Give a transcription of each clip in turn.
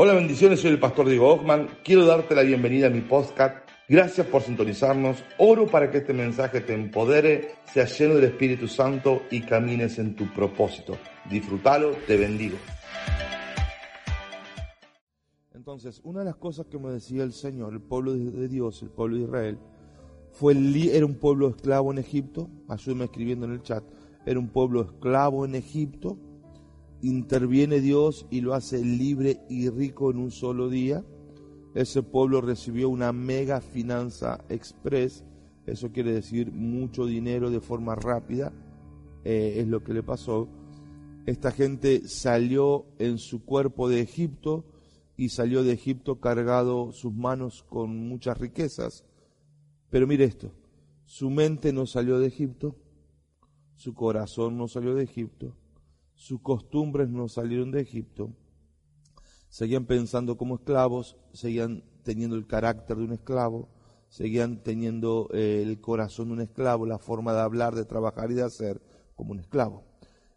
Hola, bendiciones, soy el pastor Diego Ockman. Quiero darte la bienvenida a mi podcast. Gracias por sintonizarnos. Oro para que este mensaje te empodere, sea lleno del Espíritu Santo y camines en tu propósito. Disfrútalo, te bendigo. Entonces, una de las cosas que me decía el Señor, el pueblo de Dios, el pueblo de Israel, fue era un pueblo esclavo en Egipto. Ayúdame escribiendo en el chat. Era un pueblo esclavo en Egipto interviene Dios y lo hace libre y rico en un solo día. Ese pueblo recibió una mega finanza express, eso quiere decir mucho dinero de forma rápida, eh, es lo que le pasó. Esta gente salió en su cuerpo de Egipto y salió de Egipto cargado sus manos con muchas riquezas. Pero mire esto, su mente no salió de Egipto, su corazón no salió de Egipto, sus costumbres no salieron de Egipto, seguían pensando como esclavos, seguían teniendo el carácter de un esclavo, seguían teniendo eh, el corazón de un esclavo, la forma de hablar, de trabajar y de hacer como un esclavo.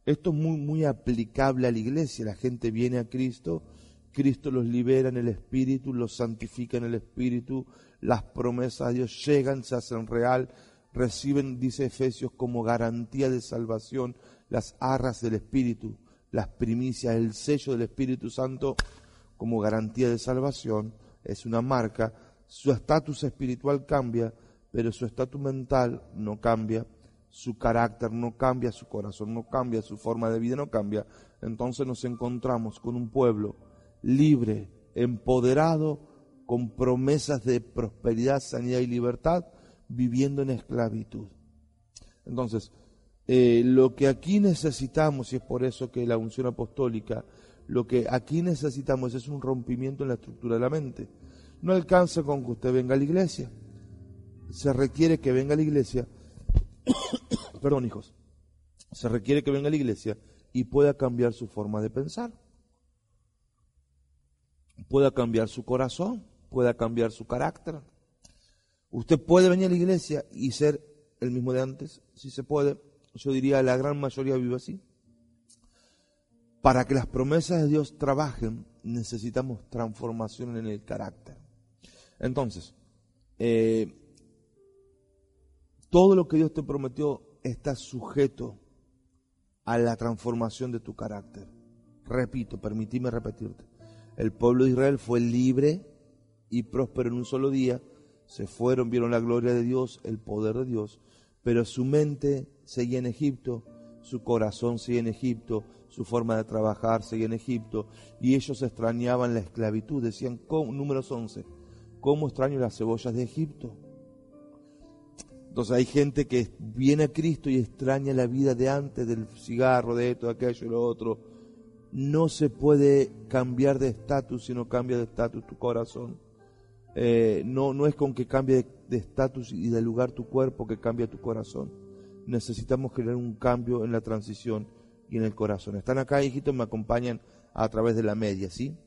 Esto es muy, muy aplicable a la iglesia. La gente viene a Cristo, Cristo los libera en el Espíritu, los santifica en el Espíritu, las promesas de Dios llegan, se hacen real, reciben, dice Efesios, como garantía de salvación las arras del Espíritu, las primicias, el sello del Espíritu Santo como garantía de salvación, es una marca. Su estatus espiritual cambia, pero su estatus mental no cambia, su carácter no cambia, su corazón no cambia, su forma de vida no cambia. Entonces nos encontramos con un pueblo libre, empoderado, con promesas de prosperidad, sanidad y libertad, viviendo en esclavitud. Entonces, eh, lo que aquí necesitamos, y es por eso que la unción apostólica, lo que aquí necesitamos es un rompimiento en la estructura de la mente. No alcanza con que usted venga a la iglesia. Se requiere que venga a la iglesia, perdón hijos, se requiere que venga a la iglesia y pueda cambiar su forma de pensar, pueda cambiar su corazón, pueda cambiar su carácter. Usted puede venir a la iglesia y ser el mismo de antes, si se puede, yo diría la gran mayoría vive así. Para que las promesas de Dios trabajen, necesitamos transformación en el carácter. Entonces, eh, todo lo que Dios te prometió está sujeto a la transformación de tu carácter. Repito, permitime repetirte. El pueblo de Israel fue libre y próspero en un solo día. Se fueron, vieron la gloria de Dios, el poder de Dios, pero su mente seguía en Egipto, su corazón seguía en Egipto, su forma de trabajar seguía en Egipto, y ellos extrañaban la esclavitud. Decían, números 11, ¿cómo extraño las cebollas de Egipto? Entonces hay gente que viene a Cristo y extraña la vida de antes, del cigarro, de esto, de aquello, y lo otro. No se puede cambiar de estatus si no cambia de estatus tu corazón. Eh, no, no es con que cambie de estatus y de lugar tu cuerpo que cambia tu corazón necesitamos crear un cambio en la transición y en el corazón. Están acá, hijitos, me acompañan a través de la media, ¿sí?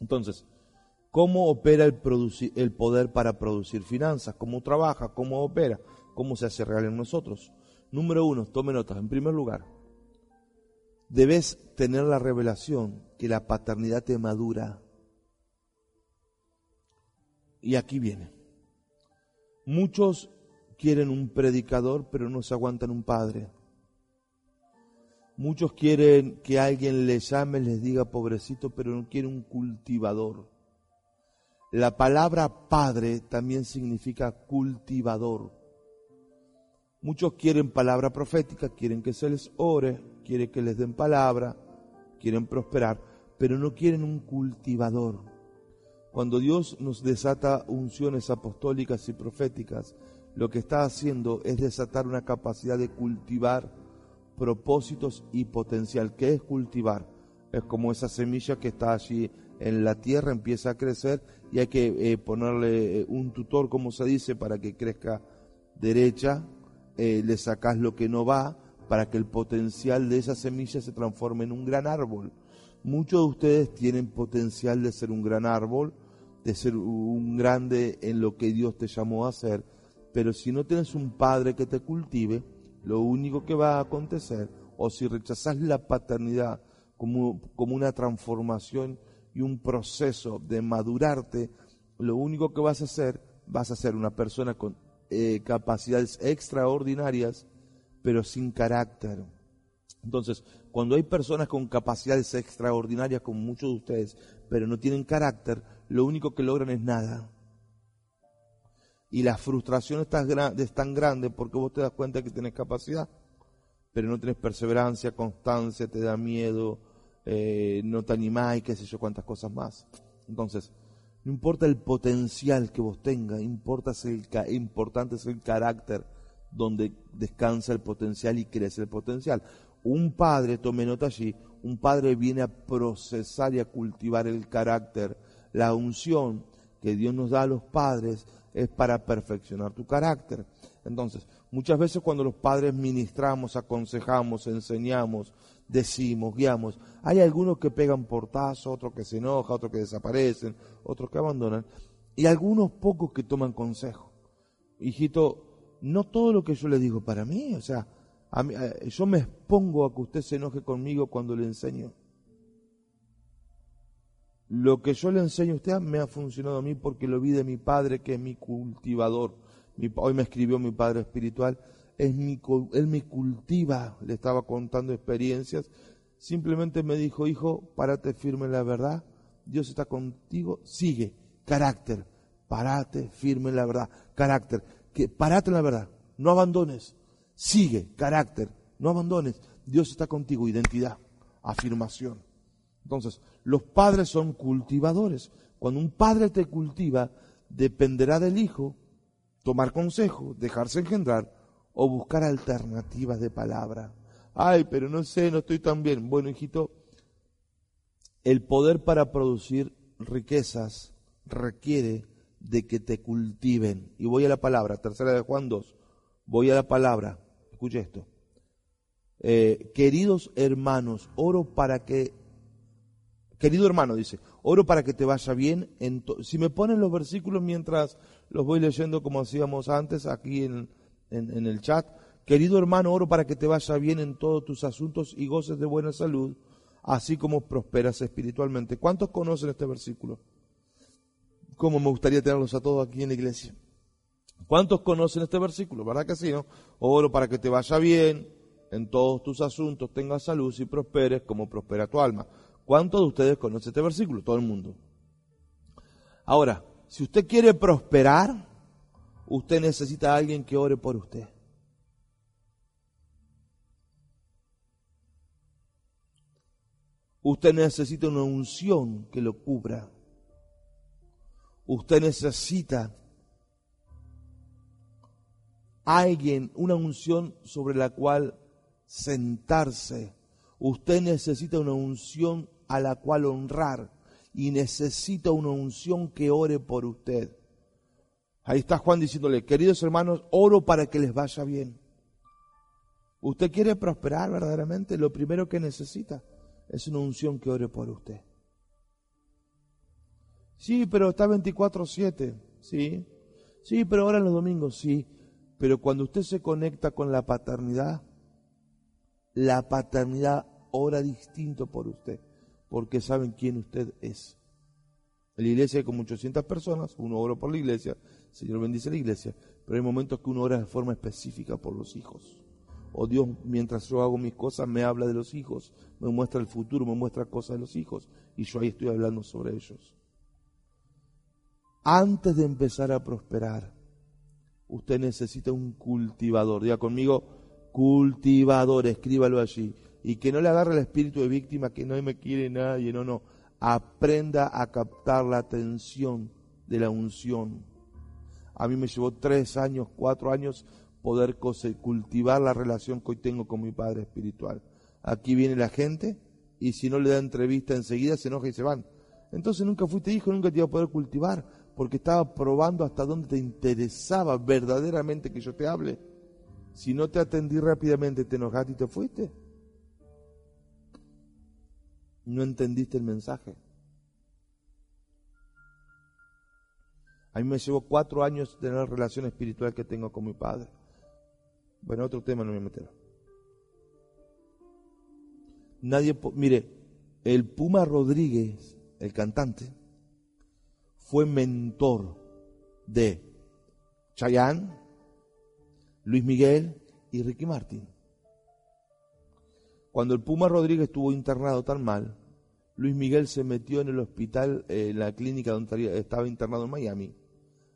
Entonces, ¿cómo opera el, el poder para producir finanzas? ¿Cómo trabaja? ¿Cómo opera? ¿Cómo se hace real en nosotros? Número uno, tome nota. En primer lugar, debes tener la revelación que la paternidad te madura. Y aquí viene. Muchos quieren un predicador, pero no se aguantan un padre. Muchos quieren que alguien les llame, les diga pobrecito, pero no quieren un cultivador. La palabra padre también significa cultivador. Muchos quieren palabra profética, quieren que se les ore, quieren que les den palabra, quieren prosperar, pero no quieren un cultivador. Cuando Dios nos desata unciones apostólicas y proféticas, lo que está haciendo es desatar una capacidad de cultivar propósitos y potencial. ¿Qué es cultivar? Es como esa semilla que está allí en la tierra, empieza a crecer y hay que eh, ponerle eh, un tutor, como se dice, para que crezca derecha, eh, le sacas lo que no va para que el potencial de esa semilla se transforme en un gran árbol. Muchos de ustedes tienen potencial de ser un gran árbol, de ser un grande en lo que Dios te llamó a hacer, pero si no tienes un padre que te cultive, lo único que va a acontecer, o si rechazas la paternidad como, como una transformación y un proceso de madurarte, lo único que vas a hacer, vas a ser una persona con eh, capacidades extraordinarias, pero sin carácter. Entonces, cuando hay personas con capacidades extraordinarias, como muchos de ustedes, pero no tienen carácter, lo único que logran es nada. Y la frustración es tan grande porque vos te das cuenta que tienes capacidad, pero no tienes perseverancia, constancia, te da miedo, eh, no te animás y qué sé yo cuántas cosas más. Entonces, no importa el potencial que vos tengas, importa el, importante es el carácter donde descansa el potencial y crece el potencial. Un padre, tome nota allí, un padre viene a procesar y a cultivar el carácter. La unción que Dios nos da a los padres es para perfeccionar tu carácter. Entonces, muchas veces cuando los padres ministramos, aconsejamos, enseñamos, decimos, guiamos, hay algunos que pegan portazo, otros que se enojan, otros que desaparecen, otros que abandonan, y algunos pocos que toman consejo. Hijito, no todo lo que yo le digo para mí, o sea, eh, yo me expongo a que usted se enoje conmigo cuando le enseño. Lo que yo le enseño a usted me ha funcionado a mí porque lo vi de mi padre, que es mi cultivador. hoy me escribió mi padre espiritual. Es mi, él me cultiva, le estaba contando experiencias. Simplemente me dijo, hijo, párate firme en la verdad. Dios está contigo. Sigue. Carácter. Párate firme en la verdad. Carácter. Que, párate en la verdad. No abandones. Sigue, carácter, no abandones. Dios está contigo, identidad, afirmación. Entonces, los padres son cultivadores. Cuando un padre te cultiva, dependerá del hijo tomar consejo, dejarse engendrar o buscar alternativas de palabra. Ay, pero no sé, no estoy tan bien. Bueno, hijito, el poder para producir riquezas requiere de que te cultiven. Y voy a la palabra, tercera de Juan 2, voy a la palabra, Escuche esto. Eh, queridos hermanos, oro para que, querido hermano, dice, oro para que te vaya bien. En si me ponen los versículos mientras los voy leyendo como hacíamos antes aquí en, en el chat, querido hermano, oro para que te vaya bien en todos tus asuntos y goces de buena salud, así como prosperas espiritualmente. ¿Cuántos conocen este versículo? Como me gustaría tenerlos a todos aquí en la iglesia. ¿Cuántos conocen este versículo? ¿Verdad que sí, no? Oro para que te vaya bien en todos tus asuntos, tengas salud y prosperes como prospera tu alma. ¿Cuántos de ustedes conocen este versículo? Todo el mundo. Ahora, si usted quiere prosperar, usted necesita a alguien que ore por usted. Usted necesita una unción que lo cubra. Usted necesita alguien, una unción sobre la cual sentarse. Usted necesita una unción a la cual honrar y necesita una unción que ore por usted. Ahí está Juan diciéndole, queridos hermanos, oro para que les vaya bien. Usted quiere prosperar verdaderamente, lo primero que necesita es una unción que ore por usted. Sí, pero está 24/7, sí. Sí, pero ahora en los domingos, sí. Pero cuando usted se conecta con la paternidad, la paternidad ora distinto por usted, porque saben quién usted es. En la iglesia hay como 800 personas, uno ora por la iglesia, el Señor bendice la iglesia, pero hay momentos que uno ora de forma específica por los hijos. O Dios, mientras yo hago mis cosas, me habla de los hijos, me muestra el futuro, me muestra cosas de los hijos, y yo ahí estoy hablando sobre ellos. Antes de empezar a prosperar, Usted necesita un cultivador. Diga conmigo, cultivador, escríbalo allí. Y que no le agarre el espíritu de víctima, que no me quiere nadie, no, no. Aprenda a captar la atención de la unción. A mí me llevó tres años, cuatro años poder cultivar la relación que hoy tengo con mi Padre Espiritual. Aquí viene la gente y si no le da entrevista enseguida se enoja y se van. Entonces nunca fuiste hijo, nunca te iba a poder cultivar porque estaba probando hasta dónde te interesaba verdaderamente que yo te hable. Si no te atendí rápidamente, te enojaste y te fuiste. No entendiste el mensaje. A mí me llevó cuatro años tener la relación espiritual que tengo con mi padre. Bueno, otro tema no me meteré. Nadie, mire, el Puma Rodríguez el cantante, fue mentor de Chayanne, Luis Miguel y Ricky Martin. Cuando el Puma Rodríguez estuvo internado tan mal, Luis Miguel se metió en el hospital, eh, en la clínica donde estaba internado en Miami.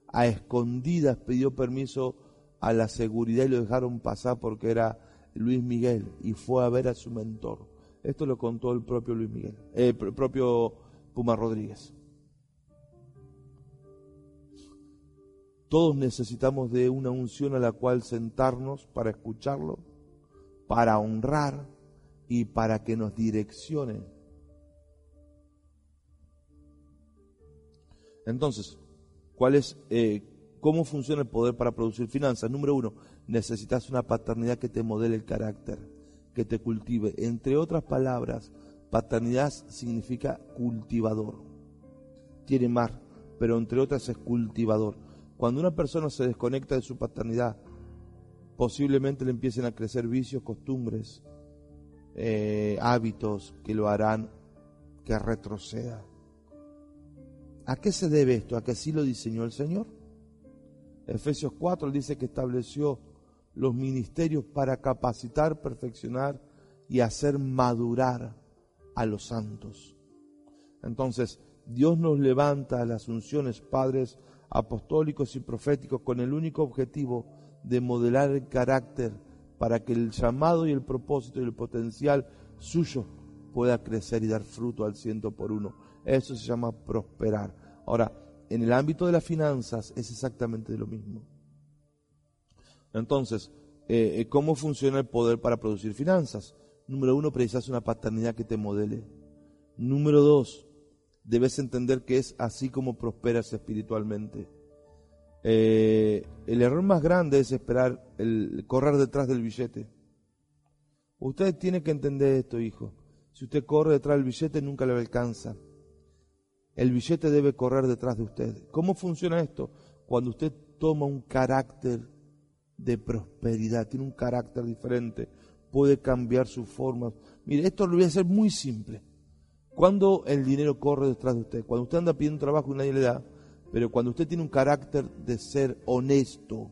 A escondidas pidió permiso a la seguridad y lo dejaron pasar porque era Luis Miguel y fue a ver a su mentor. Esto lo contó el propio Luis Miguel, eh, el propio Puma Rodríguez. Todos necesitamos de una unción a la cual sentarnos para escucharlo, para honrar y para que nos direccione. Entonces, ¿cuál es, eh, ¿cómo funciona el poder para producir finanzas? Número uno, necesitas una paternidad que te modele el carácter que te cultive. Entre otras palabras, paternidad significa cultivador. Tiene mar, pero entre otras es cultivador. Cuando una persona se desconecta de su paternidad, posiblemente le empiecen a crecer vicios, costumbres, eh, hábitos que lo harán que retroceda. ¿A qué se debe esto? ¿A que así lo diseñó el Señor? Efesios 4 dice que estableció los ministerios para capacitar, perfeccionar y hacer madurar a los santos. Entonces, Dios nos levanta a las unciones padres apostólicos y proféticos con el único objetivo de modelar el carácter para que el llamado y el propósito y el potencial suyo pueda crecer y dar fruto al ciento por uno. Eso se llama prosperar. Ahora, en el ámbito de las finanzas es exactamente lo mismo. Entonces, eh, eh, ¿cómo funciona el poder para producir finanzas? Número uno, precisas una paternidad que te modele. Número dos, debes entender que es así como prosperas espiritualmente. Eh, el error más grande es esperar, el correr detrás del billete. Usted tiene que entender esto, hijo. Si usted corre detrás del billete, nunca le alcanza. El billete debe correr detrás de usted. ¿Cómo funciona esto? Cuando usted toma un carácter de prosperidad, tiene un carácter diferente, puede cambiar su forma. Mire, esto lo voy a hacer muy simple. Cuando el dinero corre detrás de usted, cuando usted anda pidiendo trabajo y nadie le da, pero cuando usted tiene un carácter de ser honesto,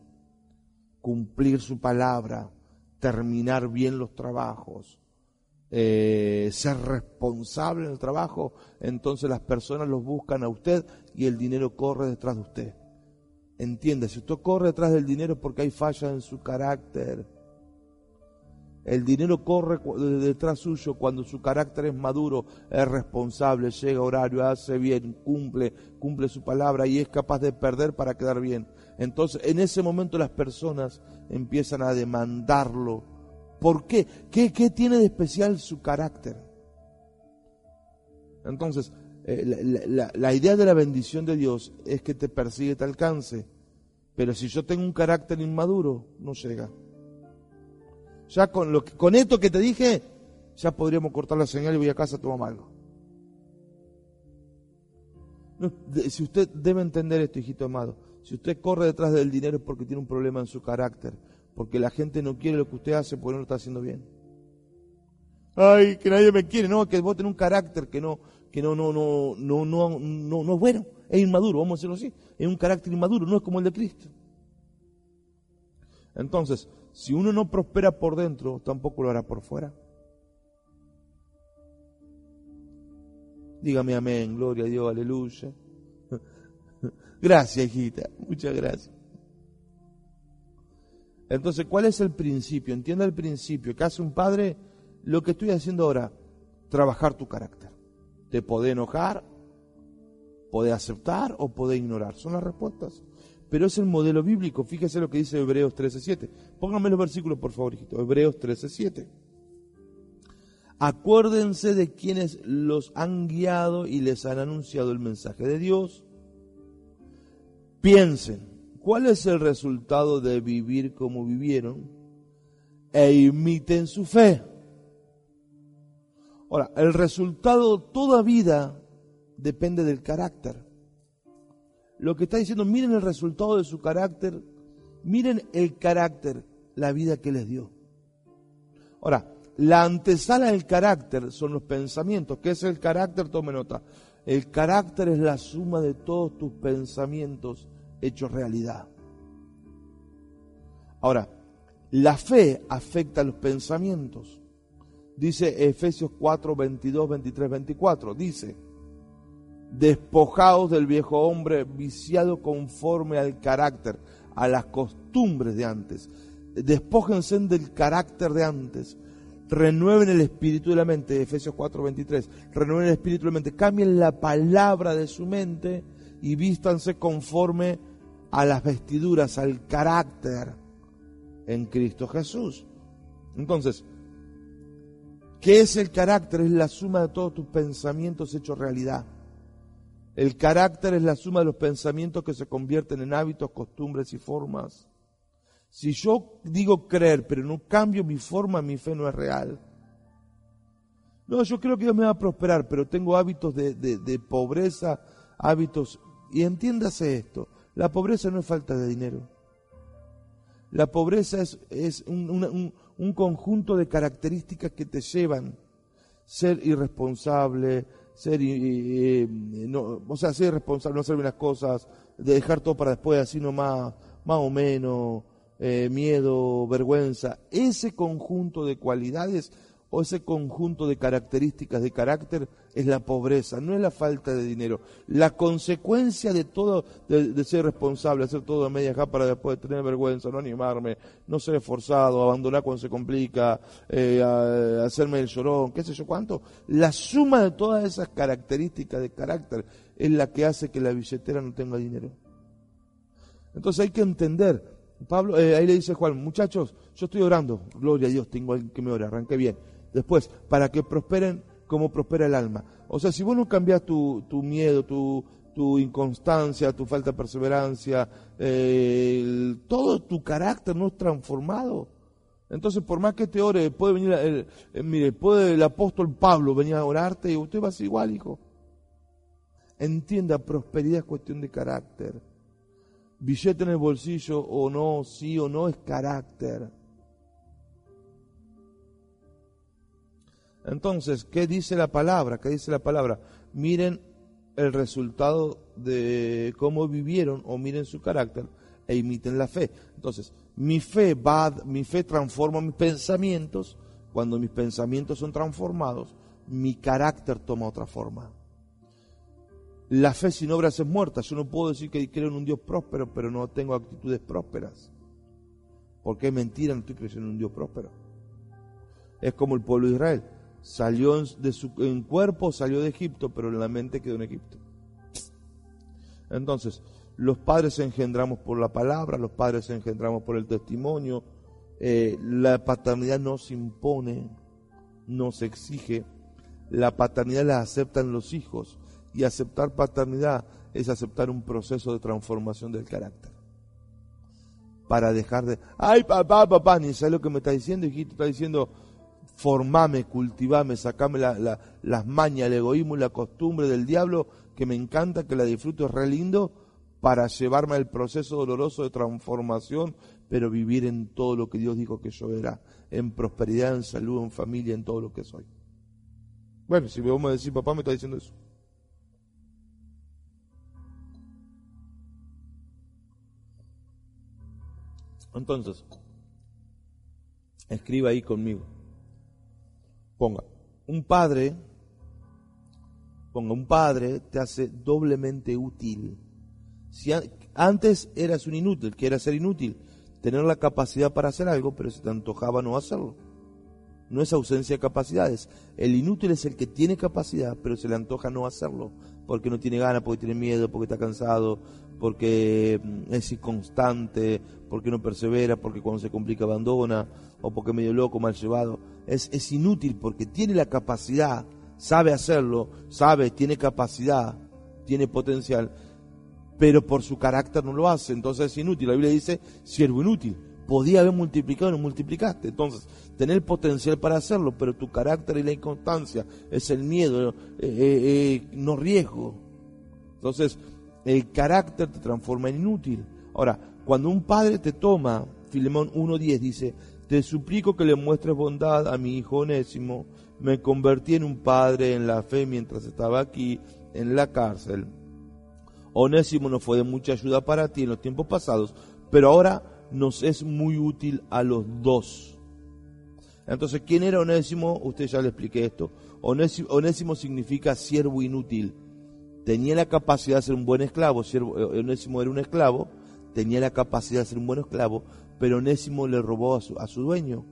cumplir su palabra, terminar bien los trabajos, eh, ser responsable en el trabajo, entonces las personas los buscan a usted y el dinero corre detrás de usted. Entiende, si usted corre detrás del dinero porque hay falla en su carácter. El dinero corre detrás suyo cuando su carácter es maduro, es responsable, llega a horario, hace bien, cumple, cumple su palabra y es capaz de perder para quedar bien. Entonces, en ese momento las personas empiezan a demandarlo. ¿Por qué? ¿Qué, qué tiene de especial su carácter? Entonces, eh, la, idea de la bendición de Dios es que te persigue, te alcance. Pero si yo tengo un carácter inmaduro, no llega. Ya con, con esto que te dije, ya podríamos cortar la señal y voy a casa a tomar algo. si usted debe entender esto, hijito amado, si usted corre detrás del dinero es porque tiene un problema en su carácter, porque la gente no quiere lo que usted hace porque no lo está haciendo bien. Ay, que nadie me quiere, no, que vos tenés un carácter que no, que no, no, no, no, no, no, no es bueno, es inmaduro, vamos a decirlo así, es un carácter inmaduro, no es como el de Cristo. Entonces, si uno no prospera por dentro, tampoco lo hará por fuera. Dígame amén, gloria a Dios, aleluya. Gracias, hijita, muchas gracias. Entonces, ¿cuál es el principio? Entienda el principio. ¿Qué hace un padre? Lo que estoy haciendo ahora, trabajar tu carácter. Te puede enojar, puede aceptar o puede ignorar. Son las respuestas. Pero es el modelo bíblico. Fíjese lo que dice Hebreos 13.7. Pónganme los versículos, por favor, hijito. Hebreos 13.7. Acuérdense de quienes los han guiado y les han anunciado el mensaje de Dios. Piensen, ¿cuál es el resultado de vivir como vivieron? E imiten su fe. Ahora, el resultado toda vida depende del carácter. Lo que está diciendo, miren el resultado de su carácter, miren el carácter, la vida que les dio. Ahora, la antesala del carácter son los pensamientos. ¿Qué es el carácter? Tome nota. El carácter es la suma de todos tus pensamientos hechos realidad. Ahora, la fe afecta a los pensamientos. Dice Efesios 4, 22, 23, 24. Dice, despojados del viejo hombre viciado conforme al carácter, a las costumbres de antes. Despójense del carácter de antes. Renueven el espíritu de la mente, Efesios 4, 23. Renueven el espíritu de la mente. Cambien la palabra de su mente y vístanse conforme a las vestiduras, al carácter en Cristo Jesús. Entonces, ¿qué es el carácter? Es la suma de todos tus pensamientos hechos realidad. El carácter es la suma de los pensamientos que se convierten en hábitos, costumbres y formas. Si yo digo creer, pero no cambio mi forma, mi fe no es real. No, yo creo que Dios me va a prosperar, pero tengo hábitos de, pobreza, hábitos... Y entiéndase esto, la pobreza no es falta de dinero. La pobreza es, un, un, conjunto de características que te llevan ser irresponsable, ser, eh, no, o sea, ser irresponsable, no hacer bien las cosas, de dejar todo para después, así nomás, más o menos, eh, miedo, vergüenza. Ese conjunto de cualidades o ese conjunto de características de carácter es la pobreza, no es la falta de dinero. La consecuencia de todo, de, ser responsable, hacer todo a media para después tener vergüenza, no animarme, no ser esforzado, abandonar cuando se complica, eh, hacerme el llorón, qué sé yo cuánto, la suma de todas esas características de carácter es la que hace que la billetera no tenga dinero. Entonces hay que entender, Pablo, eh, ahí le dice Juan, muchachos, yo estoy orando, gloria a Dios, tengo alguien que me ore, arranque bien Después, para que prosperen como prospera el alma. O sea, si vos no cambias tu, miedo, tu, inconstancia, tu falta de perseverancia, eh, todo tu carácter no es transformado. Entonces, por más que te ore, puede venir, el, eh, mire, puede el apóstol Pablo venir a orarte y usted va a ser igual, hijo. Entienda, prosperidad es cuestión de carácter. Billete en el bolsillo o no, sí o no, es carácter. Entonces, ¿qué dice la palabra? ¿Qué dice la palabra? Miren el resultado de cómo vivieron o miren su carácter e imiten la fe. Entonces, mi fe va, mi fe transforma mis pensamientos. Cuando mis pensamientos son transformados, mi carácter toma otra forma. La fe sin obras es muerta. Yo no puedo decir que creo en un Dios próspero, pero no tengo actitudes prósperas. Porque es mentira, no estoy creyendo en un Dios próspero. Es como el pueblo de Israel Salió de su en cuerpo, salió de Egipto, pero en la mente quedó en Egipto. Entonces, los padres engendramos por la palabra, los padres engendramos por el testimonio. Eh, la paternidad no se impone, no se exige. La paternidad la aceptan los hijos. Y aceptar paternidad es aceptar un proceso de transformación del carácter. Para dejar de, ay papá, papá, ni sabes lo que me está diciendo, hijito, está diciendo, formame, cultivame, sacame las mañas, el egoísmo y la costumbre del diablo, que me encanta, que la disfruto, es re lindo, para llevarme al proceso doloroso de transformación, pero vivir en todo lo que Dios dijo que yo era, en prosperidad, en salud, en familia, en todo lo que soy. Bueno, si vamos a decir, papá me está diciendo eso. Entonces, escriba ahí conmigo. Ponga, un padre, ponga, un padre te hace doblemente útil. Si antes eras un inútil, que era ser inútil, tener la capacidad para hacer algo, pero se te antojaba no hacerlo. No es ausencia de capacidades. El inútil es el que tiene capacidad, pero se le antoja no hacerlo, porque no tiene ganas, porque tiene miedo, porque está cansado, porque mm, es inconstante, porque no persevera, porque cuando se complica abandona, o porque medio loco, mal llevado. Es, es inútil porque tiene la capacidad, sabe hacerlo, sabe, tiene capacidad, tiene potencial, pero por su carácter no lo hace, entonces es inútil. La Biblia dice, siervo inútil. Podía haber multiplicado y no multiplicaste. Entonces, tener potencial para hacerlo, pero tu carácter y la inconstancia es el miedo, eh, eh, eh, no riesgo. Entonces, el carácter te transforma en inútil. Ahora, cuando un padre te toma, Filemón 1.10 dice, te suplico que le muestres bondad a mi hijo Onésimo, me convertí en un padre en la fe mientras estaba aquí en la cárcel. Onésimo no fue de mucha ayuda para ti en los tiempos pasados, pero ahora nos es muy útil a los dos. Entonces, ¿quién era Onésimo? Usted ya le expliqué esto. Onésimo, significa siervo inútil. Tenía la capacidad de ser un buen esclavo. Eh, Onésimo era un esclavo, tenía la capacidad de ser un buen esclavo, pero Onésimo le robó a su, a su dueño.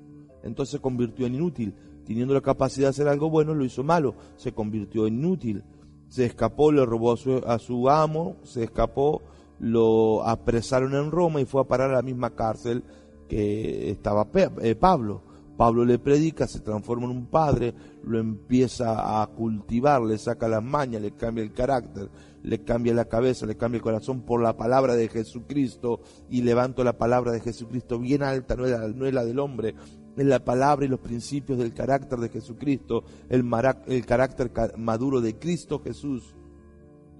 Entonces se convirtió en inútil. Teniendo la capacidad de hacer algo bueno, lo hizo malo. Se convirtió en inútil se escapó, le robó a su, a su amo, se escapó, lo apresaron en Roma y fue a parar a la misma cárcel que estaba eh, Pablo. Pablo le predica, se transforma en un padre, lo empieza a cultivar, le saca las mañas, le cambia el carácter, le cambia la cabeza, le cambia el corazón por la palabra de Jesucristo y levanto la palabra de Jesucristo bien alta, no no es la del hombre, en la palabra y los principios del carácter de Jesucristo, el, el carácter maduro de Cristo Jesús.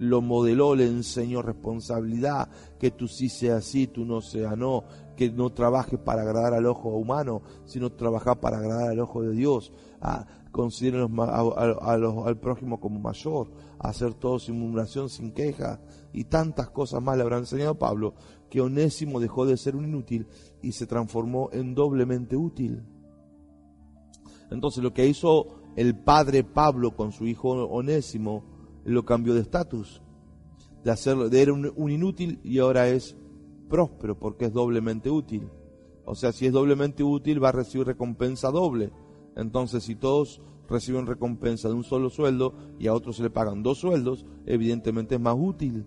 Lo modeló, le enseñó responsabilidad, que tú sí seas sí, tú no seas no, que no trabajes para agradar al ojo humano, sino trabajar para agradar al ojo de Dios. A, consideren al prójimo como mayor, hacer todo sin murmuración, sin queja, y tantas cosas más le habrá enseñado Pablo, que Onésimo dejó de ser un inútil y se transformó en doblemente útil. Entonces lo que hizo el padre Pablo con su hijo Onésimo lo cambió de estatus. De hacerlo, de era un, inútil y ahora es próspero porque es doblemente útil. O sea, si es doblemente útil va a recibir recompensa doble. Entonces, si todos reciben recompensa de un solo sueldo y a otros se le pagan dos sueldos, evidentemente es más útil.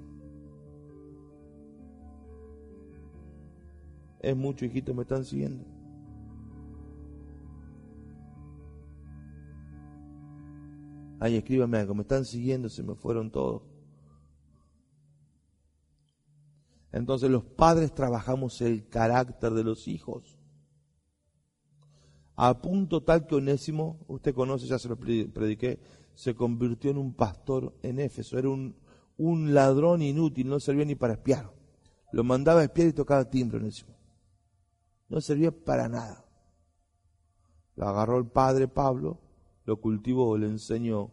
Es mucho, hijito, me están siguiendo. Ay, escríbame algo, me están siguiendo, se me fueron todos. Entonces los padres trabajamos el carácter de los hijos. A punto tal que Onésimo, usted conoce, ya se lo prediqué, se convirtió en un pastor en Éfeso. Era un, un ladrón inútil, no servía ni para espiar. Lo mandaba a espiar y tocaba timbre Onésimo no servía para nada. Lo agarró el padre Pablo, lo cultivó, le enseñó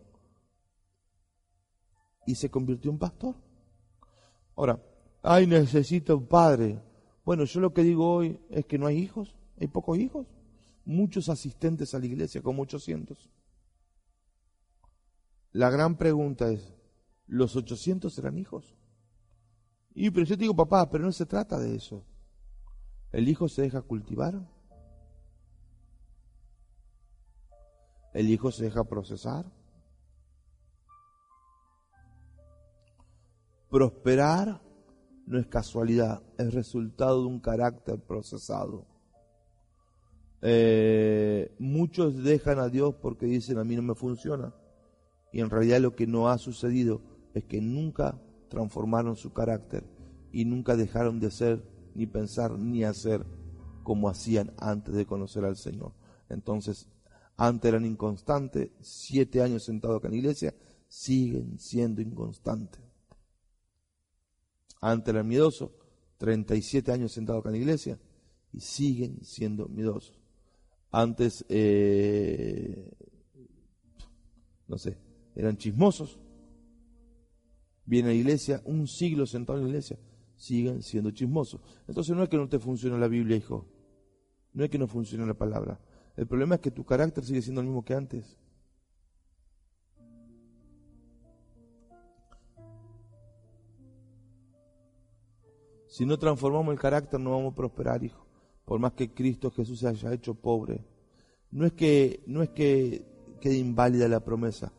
y se convirtió en pastor. Ahora, ay, necesito un padre. Bueno, yo lo que digo hoy es que no hay hijos, hay pocos hijos, muchos asistentes a la iglesia, como 800. La gran pregunta es, ¿los 800 serán hijos? Y pero yo te digo, papá, pero no se trata de eso. ¿El hijo se deja cultivar? ¿El hijo se deja procesar? Prosperar no es casualidad, es resultado de un carácter procesado. Eh, muchos dejan a Dios porque dicen a mí no me funciona. Y en realidad lo que no ha sucedido es que nunca transformaron su carácter y nunca dejaron de ser ni pensar, ni hacer como hacían antes de conocer al Señor. Entonces, antes eran inconstantes, siete años sentados acá en la iglesia, siguen siendo inconstantes. Antes eran miedosos, 37 años sentados acá en la iglesia, y siguen siendo miedosos. Antes, eh, no sé, eran chismosos. Viene a la iglesia, un siglo sentado en la iglesia, siguen siendo chismosos. Entonces no es que no te funcione la Biblia, hijo. No es que no funcione la palabra. El problema es que tu carácter sigue siendo el mismo que antes. Si no transformamos el carácter no vamos a prosperar, hijo. Por más que Cristo Jesús se haya hecho pobre. No es que, no es que quede inválida la promesa,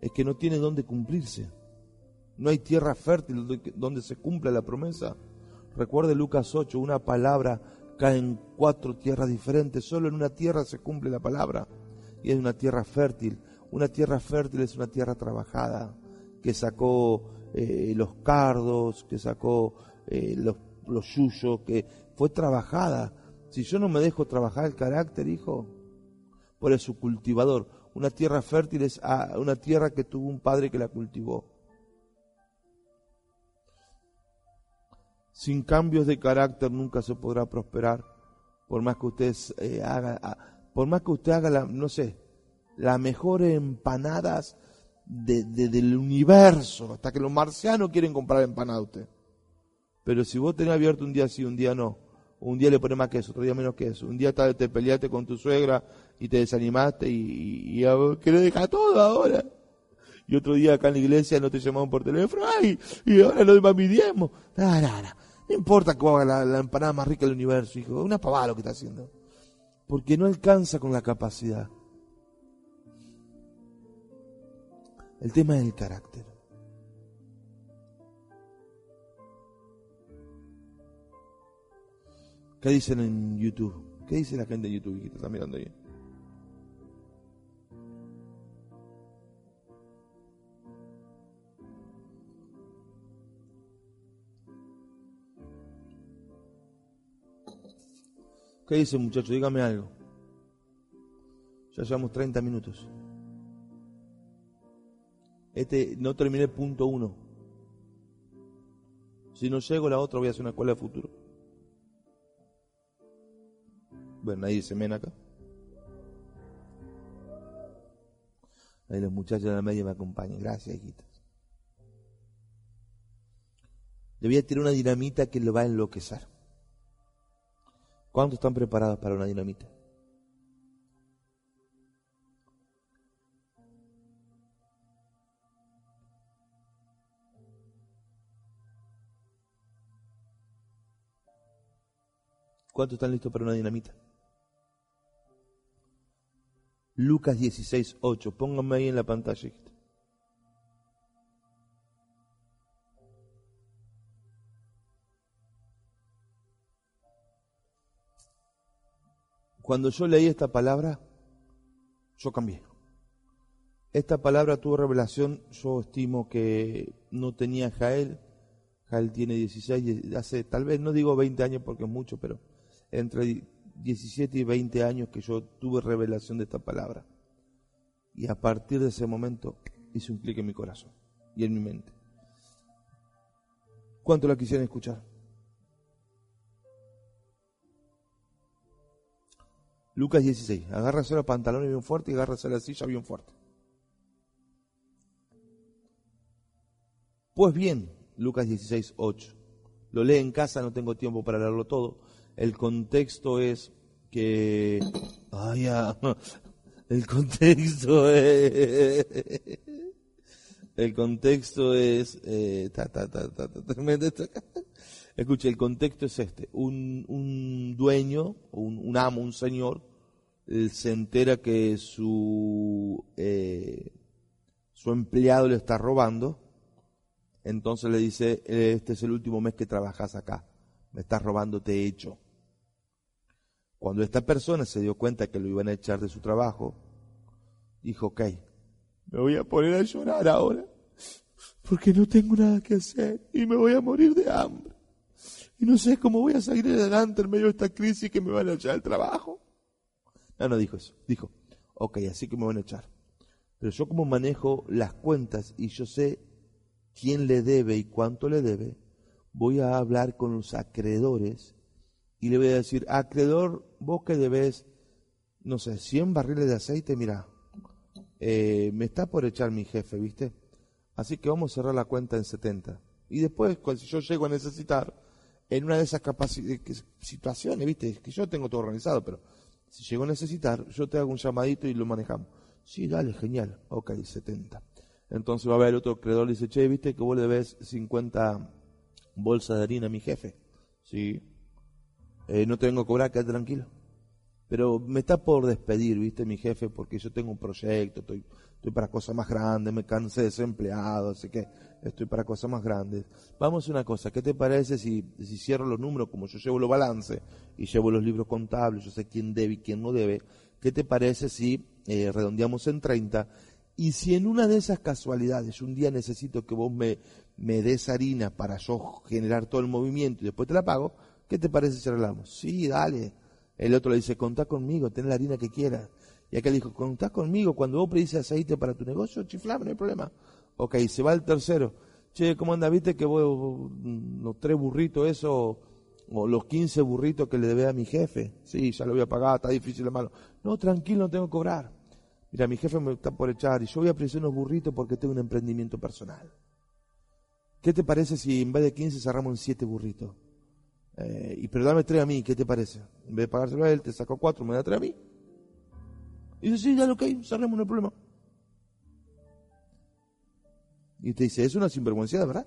es que no tiene dónde cumplirse. No hay tierra fértil donde se cumpla la promesa. Recuerde Lucas 8, una palabra cae en cuatro tierras diferentes. Solo en una tierra se cumple la palabra. Y es una tierra fértil. Una tierra fértil es una tierra trabajada, que sacó eh, los cardos, que sacó eh, los, yuyos, que fue trabajada. Si yo no me dejo trabajar el carácter, hijo, por su cultivador. Una tierra fértil es ah, una tierra que tuvo un padre que la cultivó. Sin cambios de carácter nunca se podrá prosperar. Por más que usted eh, haga, ah, por más que usted haga la, no sé, las mejores empanadas del universo, hasta que los marcianos quieren comprar empanadas usted. Pero si vos tenés abierto un día sí, un día no, un día le pones más queso, otro día menos queso, un día te, peleaste con tu suegra y te desanimaste y, y, querés dejar todo ahora. Y otro día acá en la iglesia no te llamaban por teléfono, ay, y ahora lo de mi diezmo. No importa que haga la, la, empanada más rica del universo, hijo. Una pavada lo que está haciendo. Porque no alcanza con la capacidad. El tema es el carácter. ¿Qué dicen en YouTube? ¿Qué dice la gente en YouTube que está mirando ahí? ¿Qué dice muchacho? Dígame algo. Ya llevamos 30 minutos. Este, no terminé punto uno. Si no llego la otra voy a hacer una escuela de futuro. Bueno, nadie dice men acá. Ahí los muchachos de la media me acompañan. Gracias, hijitas. Le voy a tirar una dinamita que lo va a enloquecer. ¿Cuántos están preparados para una dinamita? ¿Cuántos están listos para una dinamita? Lucas 16, 8. Pónganme ahí en la pantalla. Cuando yo leí esta palabra, yo cambié. Esta palabra tuvo revelación, yo estimo que no tenía Jael. Jael tiene 16, hace tal vez, no digo 20 años porque es mucho, pero entre 17 y 20 años que yo tuve revelación de esta palabra. Y a partir de ese momento hice un clic en mi corazón y en mi mente. ¿Cuánto la quisieran escuchar? Lucas 16. Agárrase los pantalones bien fuerte y agárrase la silla bien fuerte. Pues bien, Lucas 16, 8. Lo lee en casa, no tengo tiempo para leerlo todo. El contexto es que... Ay. El contexto es... El contexto es... Eh, ta, ta, ta, Escuche, el contexto es este. Un, un dueño, un, un amo, un señor, se entera que su, eh, su empleado le está robando, entonces le dice, este es el último mes que trabajas acá, me estás robando, te he hecho. Cuando esta persona se dio cuenta que lo iban a echar de su trabajo, dijo, ok, me voy a poner a llorar ahora, porque no tengo nada que hacer y me voy a morir de hambre. Y no sé cómo voy a salir adelante en medio de esta crisis que me van a echar el trabajo. No, no dijo eso. Dijo, ok, así que me van a echar. Pero yo como manejo las cuentas y yo sé quién le debe y cuánto le debe, voy a hablar con los acreedores y le voy a decir, acreedor, vos que debes, no sé, 100 barriles de aceite, mira, eh, me está por echar mi jefe, ¿viste? Así que vamos a cerrar la cuenta en 70. Y después, cuando yo llego a necesitar, en una de esas situaciones, ¿viste? Que yo tengo todo organizado, pero si llego a necesitar, yo te hago un llamadito y lo manejamos. Sí, dale, genial. Ok, 70. Entonces va a haber otro creador y dice, che, viste que vos le debes 50 bolsas de harina a mi jefe. Sí. Eh, no tengo que cobrar, quédate tranquilo. Pero me está por despedir, viste, mi jefe, porque yo tengo un proyecto, estoy, para cosas más grandes, me cansé desempleado, así que estoy para cosas más grandes. Vamos a una cosa, ¿qué te parece si, si cierro los números, como yo llevo los balances y llevo los libros contables, yo sé quién debe y quién no debe, ¿qué te parece si eh, redondeamos en 30? Y si en una de esas casualidades un día necesito que vos me, me des harina para yo generar todo el movimiento y después te la pago, ¿qué te parece si arreglamos? Sí, dale el otro le dice, contá conmigo, ten la harina que quieras. Y aquel dijo, contá conmigo, cuando vos pedís aceite para tu negocio, chiflame, no hay problema. Ok, se va el tercero. Che, ¿cómo anda? ¿Viste que vos, mm, los tres burritos eso, o los quince burritos que le debe a mi jefe? Sí, ya lo voy a pagar, está difícil de malo. No, tranquilo, no tengo que cobrar. Mira, mi jefe me está por echar y yo voy a apreciar unos burritos porque tengo un emprendimiento personal. ¿Qué te parece si en vez de 15 cerramos en 7 burritos? Eh, y pero dame 3 a mí, ¿qué te parece? En vez de pagárselo a él, te saco 4, me da 3 a mí. Y dice, sí, que hay, cerremos, no hay problema. Y te dice, es una sinvergüenza, ¿verdad?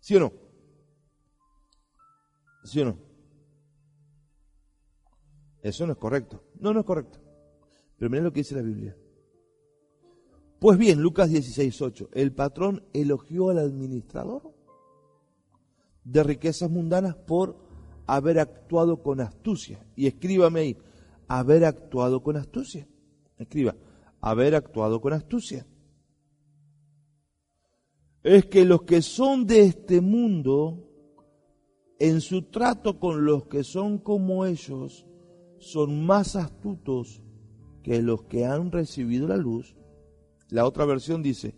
¿Sí o no? ¿Sí o no? Eso no es correcto. No, no es correcto. Pero mira lo que dice la Biblia. Pues bien, Lucas 16:8, el patrón elogió al administrador de riquezas mundanas por haber actuado con astucia. Y escríbame ahí, haber actuado con astucia. Escriba, haber actuado con astucia. Es que los que son de este mundo, en su trato con los que son como ellos, son más astutos que los que han recibido la luz. La otra versión dice,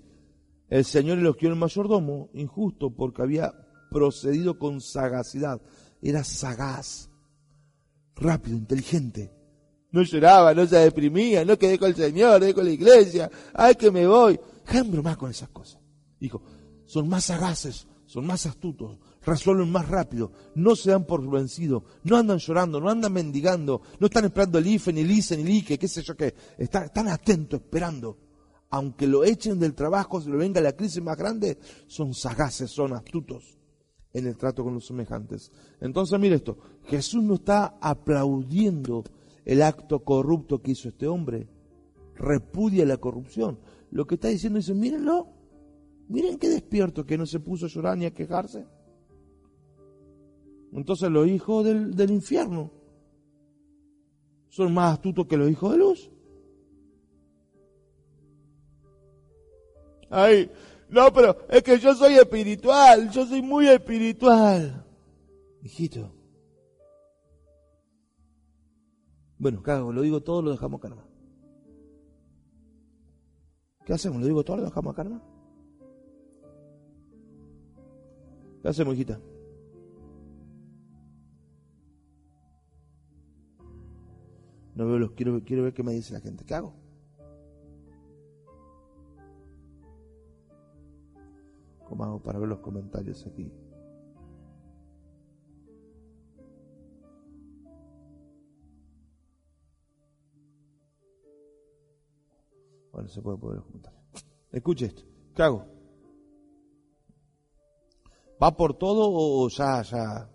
el Señor elogió el mayordomo injusto porque había procedido con sagacidad. Era sagaz, rápido, inteligente. No lloraba, no se deprimía, no quedé con el Señor, quedé con la iglesia, ay que me voy. Déjame más con esas cosas. Dijo, son más sagaces, son más astutos, resuelven más rápido, no se dan por vencidos, no andan llorando, no andan mendigando, no están esperando el IFE, ni el ICE, ni el IQE, qué sé yo qué. Están, están atentos, esperando. Aunque lo echen del trabajo, si le venga la crisis más grande, son sagaces, son astutos en el trato con los semejantes. Entonces, mire esto, Jesús no está aplaudiendo el acto corrupto que hizo este hombre, repudia la corrupción. Lo que está diciendo es, mírenlo, miren qué despierto que no se puso a llorar ni a quejarse. Entonces los hijos del infierno son más astutos que los hijos de luz. Ay, no, pero es que yo soy espiritual, yo soy muy espiritual. Hijito. Bueno, cago, lo digo todo, lo dejamos acá ¿Qué hacemos? ¿Lo digo todo, lo dejamos acá ¿Qué hacemos, hijita? No veo los, quiero, quiero ver qué me dice la gente. ¿Qué hago? ¿Cómo hago para ver los comentarios aquí? Bueno, se puede poder comentar. Escuche esto. ¿Qué hago? ¿Va por todo o ya, ya?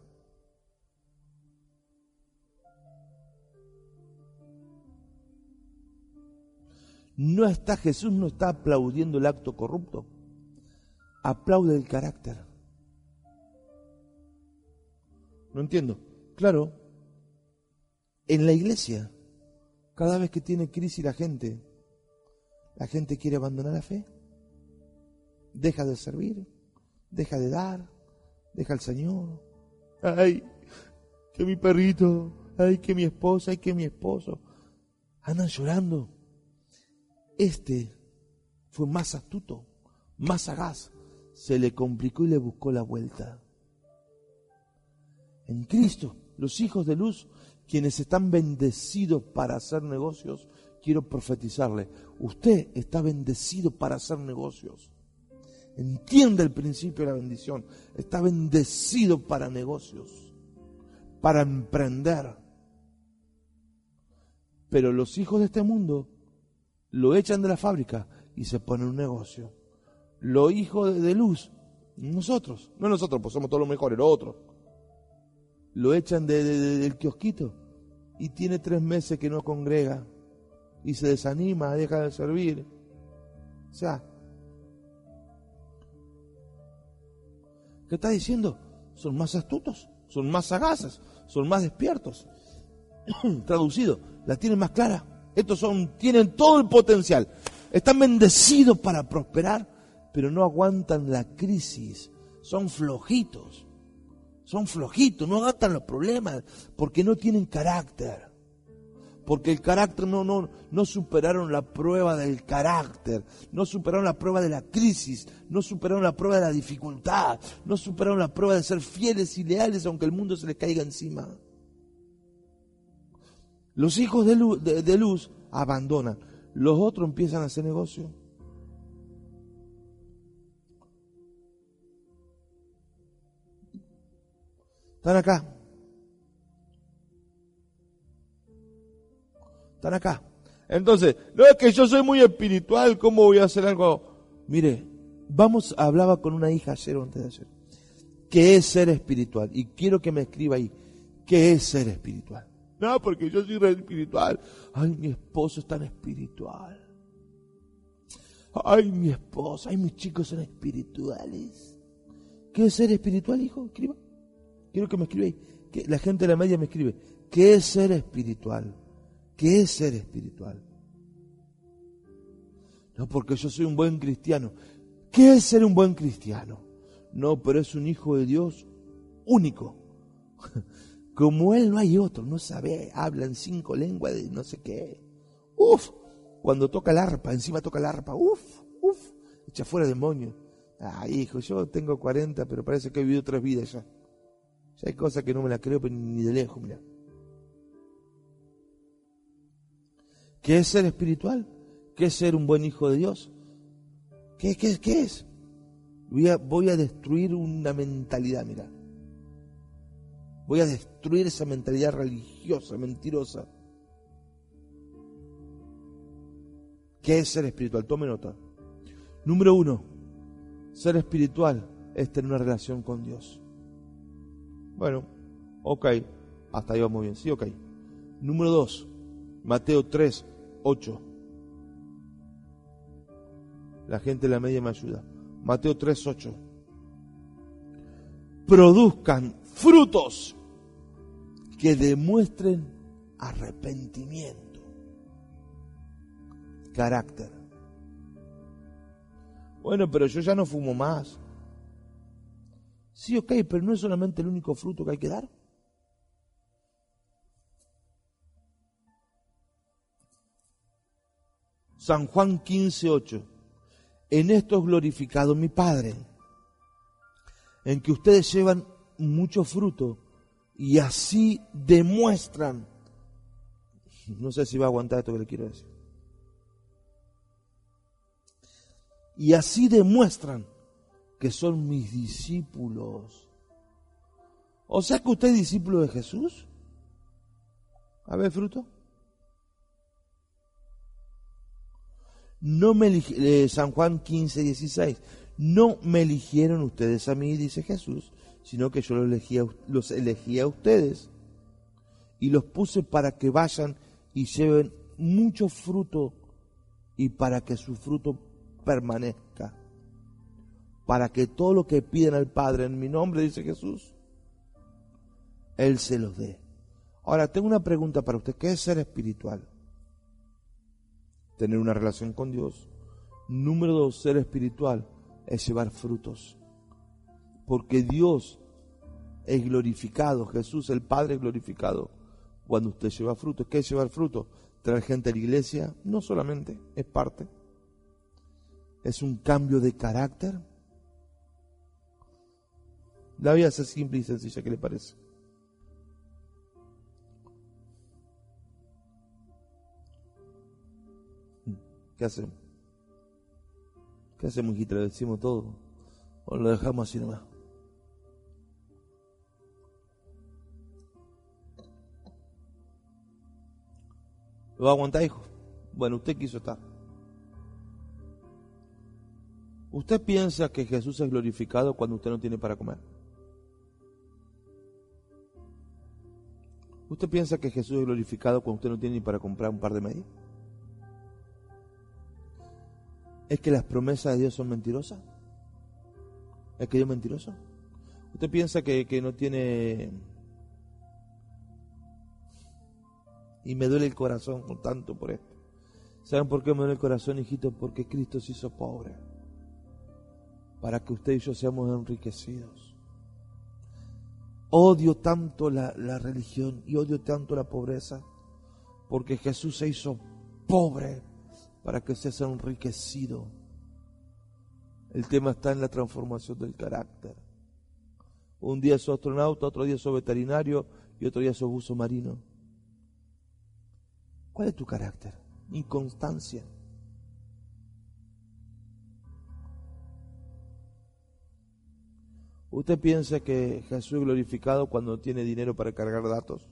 No está, Jesús no está aplaudiendo el acto corrupto. Aplaude el carácter. No entiendo. Claro, en la iglesia, cada vez que tiene crisis la gente, la gente quiere abandonar la fe, deja de servir, deja de dar, deja al Señor. Ay, que mi perrito, ay, que mi esposa, ay, que mi esposo. Andan llorando este fue más astuto, más sagaz. Se le complicó y le buscó la vuelta. En Cristo, los hijos de luz, quienes están bendecidos para hacer negocios, quiero profetizarle, usted está bendecido para hacer negocios. Entiende el principio de la bendición. Está bendecido para negocios, para emprender. Pero los hijos de este mundo lo echan de la fábrica y se pone un negocio. Los hijos de, luz, nosotros, no nosotros, pues somos todos los mejores, los otros. Lo echan del kiosquito y tiene tres meses que no congrega y se desanima, deja de servir. O sea, ¿qué está diciendo? Son más astutos, son más sagaces, son más despiertos. Traducido, la tienen más clara. Estos son, tienen todo el potencial. Están bendecidos para prosperar, pero no aguantan la crisis. Son flojitos. Son flojitos, no aguantan los problemas porque no tienen carácter. Porque el carácter no, no, no superaron la prueba del carácter, no superaron la prueba de la crisis, no superaron la prueba de la dificultad, no superaron la prueba de ser fieles y leales aunque el mundo se les caiga encima. Los hijos de luz, abandonan. los otros empiezan a hacer negocio. Están acá. Están acá. Entonces, no es que yo soy muy espiritual, ¿cómo voy a hacer algo? Mire, vamos, hablaba con una hija ayer o antes de ayer. ¿Qué es ser espiritual? Y quiero que me escriba ahí, ¿qué es ser espiritual? No, porque yo soy re espiritual. Ay, mi esposo es tan espiritual. Ay, mi esposa, ay, mis chicos son espirituales. ¿Qué es ser espiritual, hijo? Escriba. Quiero que me escriba ahí. Que la gente de la media me escribe. ¿Qué es ser espiritual? ¿Qué es ser espiritual? No, porque yo soy un buen cristiano. ¿Qué es ser un buen cristiano? No, pero es un hijo de Dios único. Como él no hay otro, no sabe, habla en cinco lenguas de no sé qué. Uf, cuando toca el arpa, encima toca el arpa, uf, uf, echa fuera demonio. Ah, hijo, yo tengo 40, pero parece que he vivido tres vidas ya. Ya hay cosas que no me la creo ni de lejos, mira. ¿Qué es ser espiritual? ¿Qué es ser un buen hijo de Dios? ¿Qué, qué, qué es? Voy a, voy a destruir una mentalidad, mira. Voy a destruir esa mentalidad religiosa, mentirosa. ¿Qué es ser espiritual? Tome nota. Número uno, ser espiritual es tener una relación con Dios. Bueno, ok, hasta ahí vamos bien, sí, ok. Número dos, Mateo 3, 8. La gente de la media me ayuda. Mateo 3, 8. Produzcan frutos que demuestren arrepentimiento, carácter. Bueno, pero yo ya no fumo más. Sí, ok, pero no es solamente el único fruto que hay que dar. San Juan 15, 8. En esto es glorificado mi Padre, en que ustedes llevan mucho fruto y así demuestran. No sé si va a aguantar esto que le quiero decir. Y así demuestran que son mis discípulos. O sea que usted es discípulo de Jesús. A ver, fruto. No me eh, San Juan 15, 16. No me eligieron ustedes a mí, dice Jesús, sino que yo los elegí, a, los elegí a ustedes y los puse para que vayan y lleven mucho fruto y para que su fruto permanezca. Para que todo lo que piden al Padre en mi nombre, dice Jesús, Él se los dé. Ahora, tengo una pregunta para usted. ¿Qué es ser espiritual? Tener una relación con Dios. Número dos, ser espiritual es llevar frutos. Porque Dios es glorificado, Jesús el Padre es glorificado cuando usted lleva fruto. ¿Qué es llevar fruto? Traer gente a la iglesia, no solamente, es parte. Es un cambio de carácter. La vida es simple y sencilla, ¿qué le parece? ¿Qué hacemos? ¿Qué hacemos, hijita? ¿Le decimos todo? ¿O lo dejamos así nomás? ¿Lo va a aguantar, hijo? Bueno, usted quiso estar. ¿Usted piensa que Jesús es glorificado cuando usted no tiene para comer? ¿Usted piensa que Jesús es glorificado cuando usted no tiene ni para comprar un par de medias? ¿Es que las promesas de Dios son mentirosas? ¿Es que Dios es mentiroso? ¿Usted piensa que, que no tiene Y me duele el corazón con tanto por esto. ¿Saben por qué me duele el corazón, hijito? Porque Cristo se hizo pobre. Para que usted y yo seamos enriquecidos. Odio tanto la, la religión y odio tanto la pobreza. Porque Jesús se hizo pobre para que usted sea enriquecido. El tema está en la transformación del carácter. Un día sos astronauta, otro día sos veterinario y otro día sos buzo marino. ¿Cuál es tu carácter? Inconstancia. ¿Usted piensa que Jesús es glorificado cuando tiene dinero para cargar datos?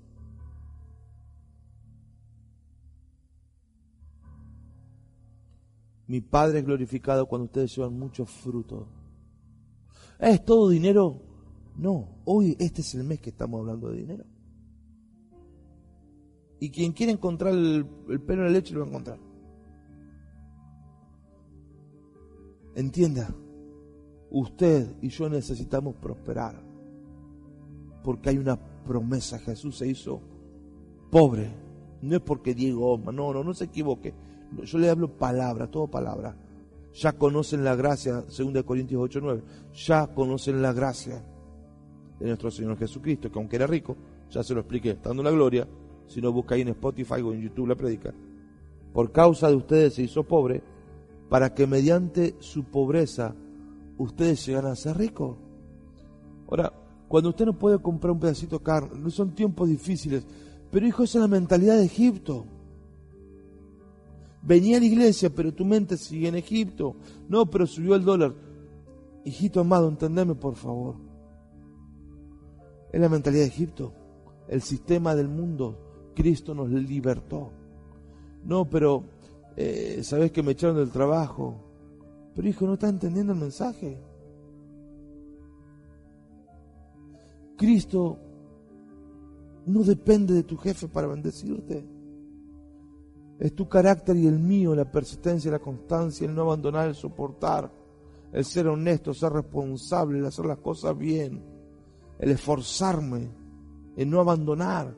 Mi Padre es glorificado cuando ustedes llevan mucho fruto. ¿Es todo dinero? No, hoy este es el mes que estamos hablando de dinero. Y quien quiere encontrar el, pelo en la leche lo va a encontrar. Entienda, usted y yo necesitamos prosperar. Porque hay una promesa. Jesús se hizo pobre. No es porque Diego, no, no, no se equivoque. Yo le hablo palabra, todo palabra. Ya conocen la gracia, 2 Corintios 8, 9. Ya conocen la gracia de nuestro Señor Jesucristo, que aunque era rico, ya se lo expliqué, dando la gloria, si no busca ahí en Spotify o en YouTube la predica. Por causa de ustedes se hizo pobre, para que mediante su pobreza ustedes llegaran a ser ricos. Ahora, cuando usted no puede comprar un pedacito de carne, no son tiempos difíciles, pero hijo, esa es la mentalidad de Egipto. Venía a la iglesia, pero tu mente sigue en Egipto. No, pero subió el dólar. Hijito amado, entendeme por favor. Es la mentalidad de Egipto, el sistema del mundo. Cristo nos libertó. No, pero eh, sabes que me echaron del trabajo. Pero hijo, no está entendiendo el mensaje. Cristo no depende de tu jefe para bendecirte. Es tu carácter y el mío, la persistencia, la constancia, el no abandonar, el soportar, el ser honesto, ser responsable, el hacer las cosas bien, el esforzarme, el no abandonar,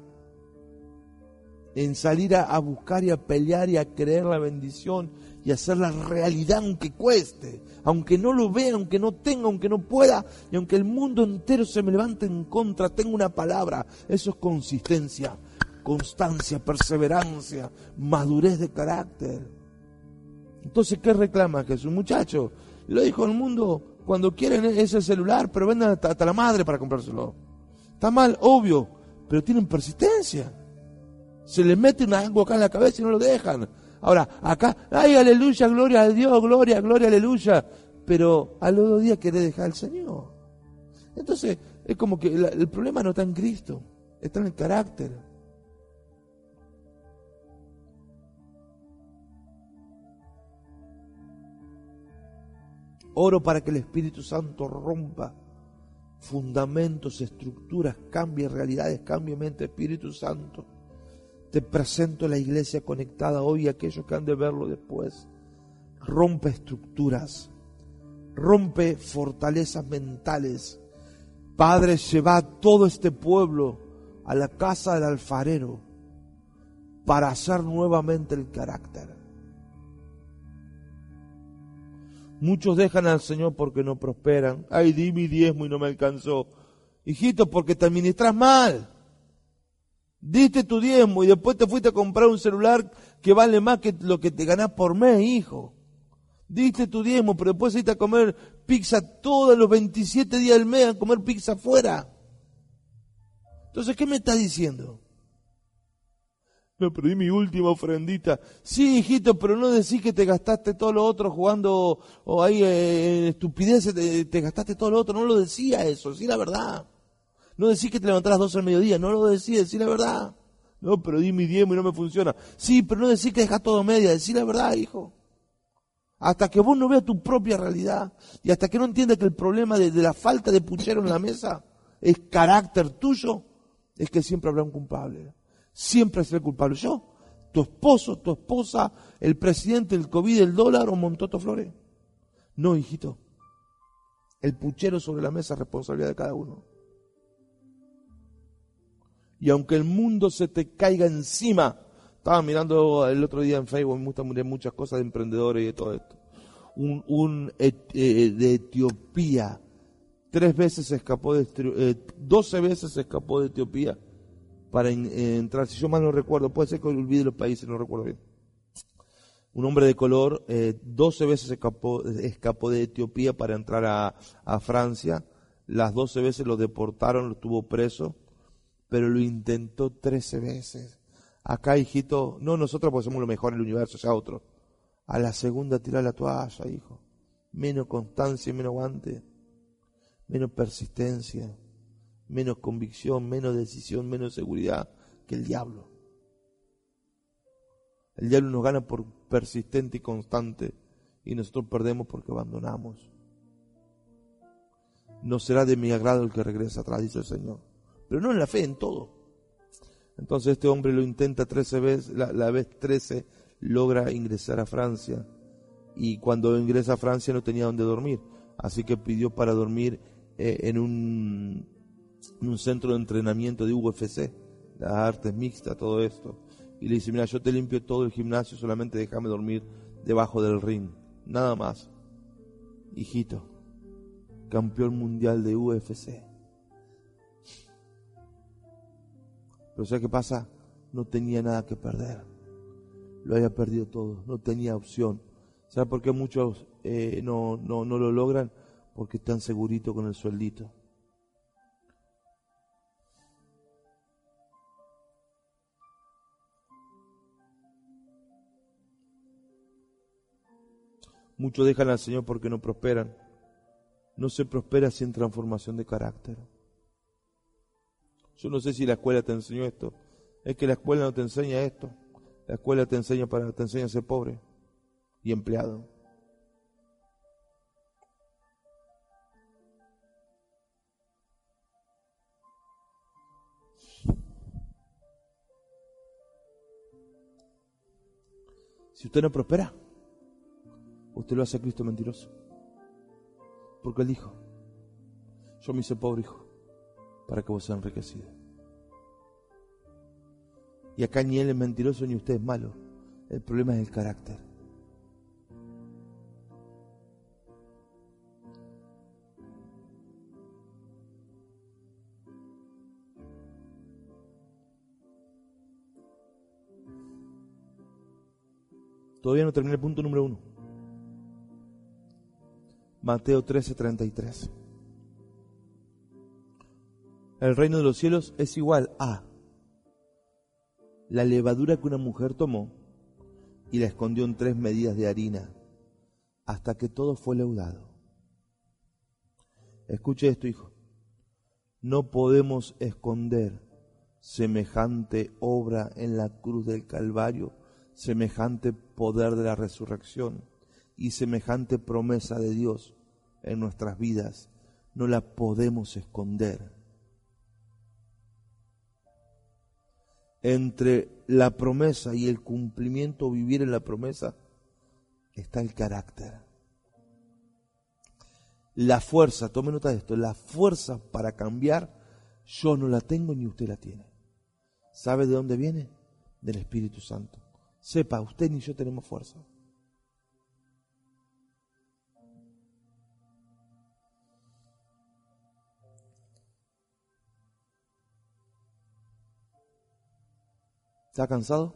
en salir a, buscar y a pelear y a creer la bendición y hacer la realidad aunque cueste, aunque no lo vea, aunque no tenga, aunque no pueda, y aunque el mundo entero se me levante en contra, tengo una palabra, eso es consistencia constancia, perseverancia, madurez de carácter. Entonces, ¿qué reclama Jesús? Muchacho, lo dijo el mundo, cuando quieren ese celular, pero venden hasta, la madre para comprárselo. Está mal, obvio, pero tienen persistencia. Se les mete una agua acá en la cabeza y no lo dejan. Ahora, acá, ay, aleluya, gloria a Dios, gloria, gloria, aleluya. Pero al otro día quiere dejar al Señor. Entonces, es como que el problema no está en Cristo, está en el carácter. Oro para que el Espíritu Santo rompa fundamentos, estructuras, cambie realidades, cambie mente, Espíritu Santo. Te presento la iglesia conectada hoy y aquellos que han de verlo después. Rompe estructuras, rompe fortalezas mentales. Padre, lleva todo este pueblo a la casa del alfarero para hacer nuevamente el carácter. Muchos dejan al Señor porque no prosperan. Ay, di mi diezmo y no me alcanzó. Hijito, porque te administras mal. Diste tu diezmo y después te fuiste a comprar un celular que vale más que lo que te ganás por mes, hijo. Diste tu diezmo, pero después fuiste a comer pizza todos los 27 días del mes, a comer pizza afuera. Entonces, ¿qué me estás diciendo? Me perdí mi última ofrendita. Sí, hijito, pero no decís que te gastaste todo lo otro jugando o ahí eh, en estupideces, te, gastaste todo lo otro. No lo decía eso, sí la verdad. No decís que te levantarás dos al mediodía, no lo decía, sí la verdad. No, pero di mi diezmo y no me funciona. Sí, pero no decís que dejas todo media, decí la verdad, hijo. Hasta que vos no veas tu propia realidad y hasta que no entiendas que el problema de, la falta de puchero en la mesa es carácter tuyo, es que siempre habrá un culpable siempre ser culpable. Yo, tu esposo, tu esposa, el presidente, el COVID, el dólar o Montoto Flores. No, hijito. El puchero sobre la mesa es responsabilidad de cada uno. Y aunque el mundo se te caiga encima, estaba mirando el otro día en Facebook, me gusta muchas cosas de emprendedores y de todo esto. Un, un eh, de Etiopía, tres veces se escapó de, eh, doce veces se escapó de Etiopía para entrar, si yo mal no recuerdo, puede ser que olvide los países, no recuerdo bien. Un hombre de color, eh, 12 veces escapó, escapó de Etiopía para entrar a, a Francia, las 12 veces lo deportaron, lo tuvo preso, pero lo intentó 13 veces Acá, hijito, no nosotros porque somos lo mejor en el universo, sea otro. A la segunda tira la toalla, hijo. Menos constancia, menos aguante, menos persistencia, menos convicción, menos decisión, menos seguridad que el diablo. El diablo nos gana por persistente y constante y nosotros perdemos porque abandonamos. No será de mi agrado el que regresa atrás, dice el Señor. Pero no en la fe, en todo. Entonces este hombre lo intenta 13 veces, la, vez 13 logra ingresar a Francia. Y cuando ingresa a Francia no tenía donde dormir. Así que pidió para dormir eh, en, un, en un centro de entrenamiento de UFC, las artes mixtas, todo esto. Y le dice, mira, yo te limpio todo el gimnasio, solamente déjame dormir debajo del ring. Nada más. Hijito, campeón mundial de UFC. Pero ¿sabes qué pasa? No tenía nada que perder. Lo había perdido todo, no tenía opción. ¿Sabes por qué muchos eh, no, no, no lo logran? Porque están seguritos con el sueldito. Muchos dejan al Señor porque no prosperan. No se prospera sin transformación de carácter. Yo no sé si la escuela te enseñó esto. Es que la escuela no te enseña esto. La escuela te enseña para te enseña a ser pobre y empleado. Si usted no prospera, usted lo hace a Cristo mentiroso. Porque él dijo, yo me hice pobre hijo para que vos seas enriquecido. Y acá ni él es mentiroso ni usted es malo. El problema es el carácter. Todavía no terminé el punto número uno. Mateo 13:33. El reino de los cielos es igual a la levadura que una mujer tomó y la escondió en tres medidas de harina hasta que todo fue leudado. Escuche esto, hijo. No podemos esconder semejante obra en la cruz del Calvario, semejante poder de la resurrección y semejante promesa de Dios en nuestras vidas. No la podemos esconder entre la promesa y el cumplimiento, vivir en la promesa, está el carácter. La fuerza, tome nota de esto, la fuerza para cambiar, yo no la tengo ni usted la tiene. ¿Sabe de dónde viene? Del Espíritu Santo. Sepa, usted ni yo tenemos fuerza. ¿Está cansado?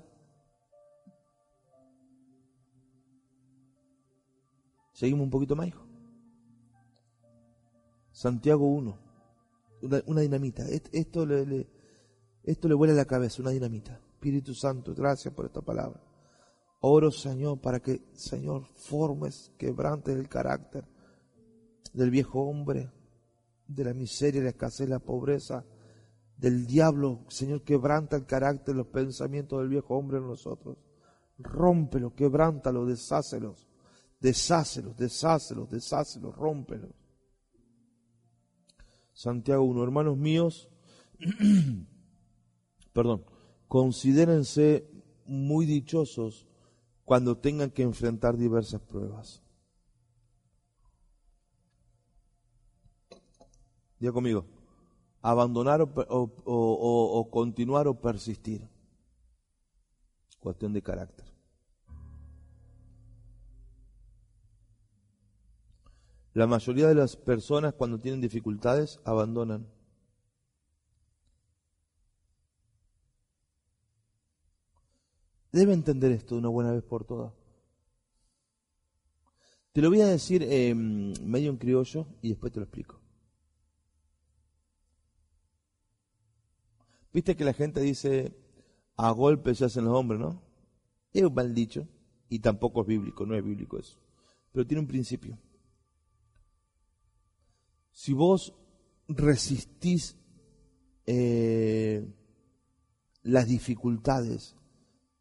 Seguimos un poquito más, hijo. Santiago 1. Una, dinamita. Esto le, esto le vuela la cabeza, una dinamita. Espíritu Santo, gracias por esta palabra. Oro, Señor, para que, Señor, formes, quebrantes el carácter del viejo hombre, de la miseria, la escasez, la pobreza, del diablo, Señor, quebranta el carácter, los pensamientos del viejo hombre en nosotros. Rómpelo, quebrántalo, deshácelos, deshácelos, deshácelos, deshácelos, rómpelos. Santiago 1, hermanos míos, perdón, considérense muy dichosos cuando tengan que enfrentar diversas pruebas. Diga conmigo abandonar o, continuar o persistir. Cuestión de carácter. La mayoría de las personas cuando tienen dificultades abandonan. Debe entender esto de una buena vez por todas. Te lo voy a decir medio en criollo y después te lo explico. Viste que la gente dice, a golpes se hacen los hombres, ¿no? Es mal dicho y tampoco es bíblico, no es bíblico eso. Pero tiene un principio. Si vos resistís eh, las dificultades,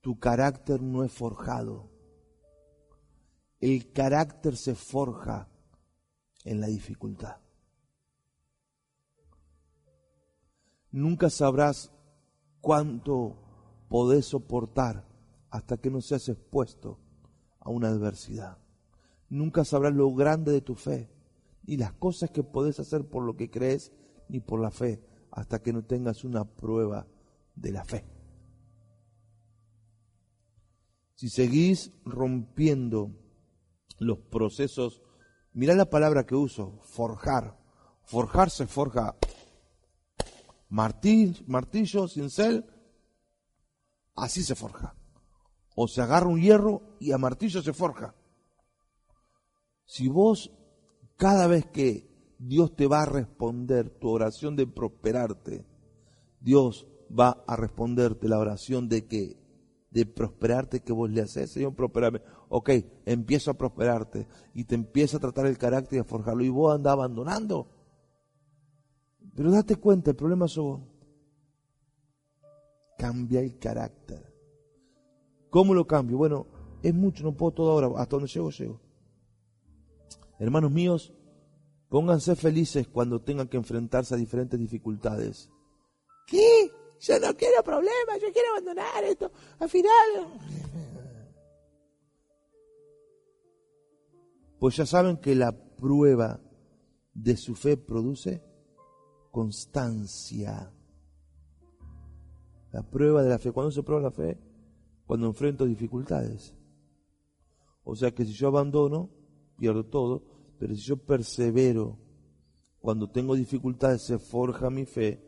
tu carácter no es forjado. El carácter se forja en la dificultad. Nunca sabrás cuánto podés soportar hasta que no seas expuesto a una adversidad. Nunca sabrás lo grande de tu fe, ni las cosas que podés hacer por lo que crees, ni por la fe, hasta que no tengas una prueba de la fe. Si seguís rompiendo los procesos, mira la palabra que uso, forjar. Forjar se forja martillo, martillo, cincel, así se forja. O se agarra un hierro y a martillo se forja. Si vos cada vez que Dios te va a responder tu oración de prosperarte, Dios va a responderte la oración de que de prosperarte que vos le haces, Señor, prosperame. Ok, empiezo a prosperarte y te empieza a tratar el carácter y a forjarlo y vos andás abandonando. Pero date cuenta, el problema es vos. Cambia el carácter. ¿Cómo lo cambio? Bueno, es mucho, no puedo todo ahora, hasta donde llego, llego. Hermanos míos, pónganse felices cuando tengan que enfrentarse a diferentes dificultades. ¿Qué? Yo no quiero problemas, yo quiero abandonar esto. Al final... Pues ya saben que la prueba de su fe produce constancia. La prueba de la fe. ¿Cuándo se prueba la fe? cuando enfrento dificultades. O sea que si yo abandono, pierdo todo, pero si yo persevero, cuando tengo dificultades se forja mi fe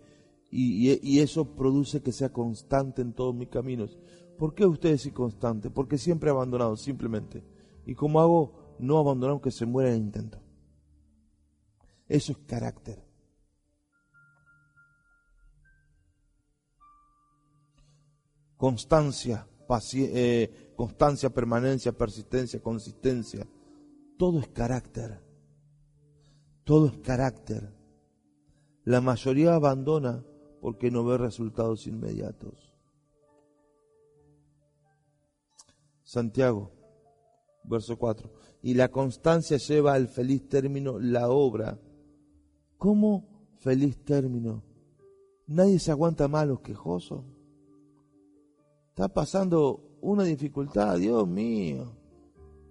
y, eso produce que sea constante en todos mis caminos. ¿Por qué usted es inconstante? Porque siempre he abandonado, simplemente. ¿Y cómo hago? No abandonar aunque se muera en el intento. Eso es carácter. Constancia eh, constancia, permanencia, persistencia, consistencia. Todo es carácter. Todo es carácter. La mayoría abandona porque no ve resultados inmediatos. Santiago, verso 4. Y la constancia lleva al feliz término la obra. ¿Cómo feliz término? Nadie se aguanta malos quejosos. Está pasando una dificultad, Dios mío.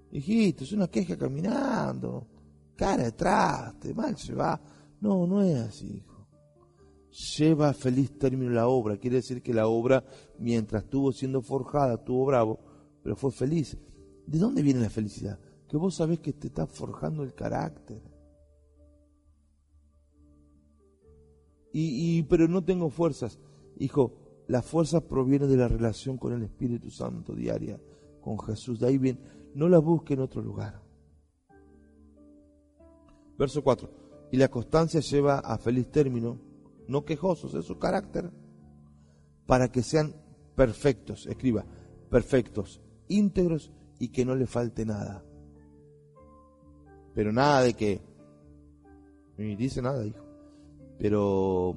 Hijito, es una queja caminando. Cara te mal se va. No, no es así, hijo. Lleva feliz término la obra. Quiere decir que la obra, mientras estuvo siendo forjada, estuvo bravo, pero fue feliz. ¿De dónde viene la felicidad? Que vos sabés que te está forjando el carácter. Y, y pero no tengo fuerzas. Hijo, la fuerza proviene de la relación con el Espíritu Santo diaria, con Jesús. De ahí bien, no la busque en otro lugar. Verso 4. Y la constancia lleva a feliz término, no quejosos, es su carácter, para que sean perfectos, escriba, perfectos, íntegros y que no le falte nada. Pero nada de que, ni dice nada, hijo, pero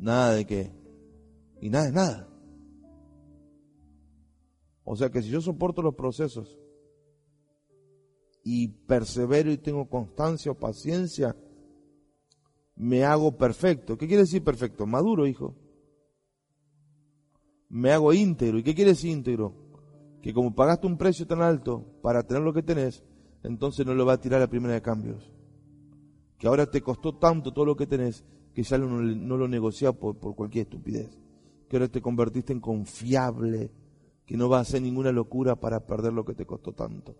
nada de que y nada es nada. O sea que si yo soporto los procesos y persevero y tengo constancia o paciencia, me hago perfecto. ¿Qué quiere decir perfecto? Maduro, hijo. Me hago íntegro. ¿Y qué quiere decir íntegro? Que como pagaste un precio tan alto para tener lo que tenés, entonces no lo va a tirar a la primera de cambios. Que ahora te costó tanto todo lo que tenés que ya no, lo negocia por, por cualquier estupidez que ahora te convertiste en confiable, que no va a hacer ninguna locura para perder lo que te costó tanto.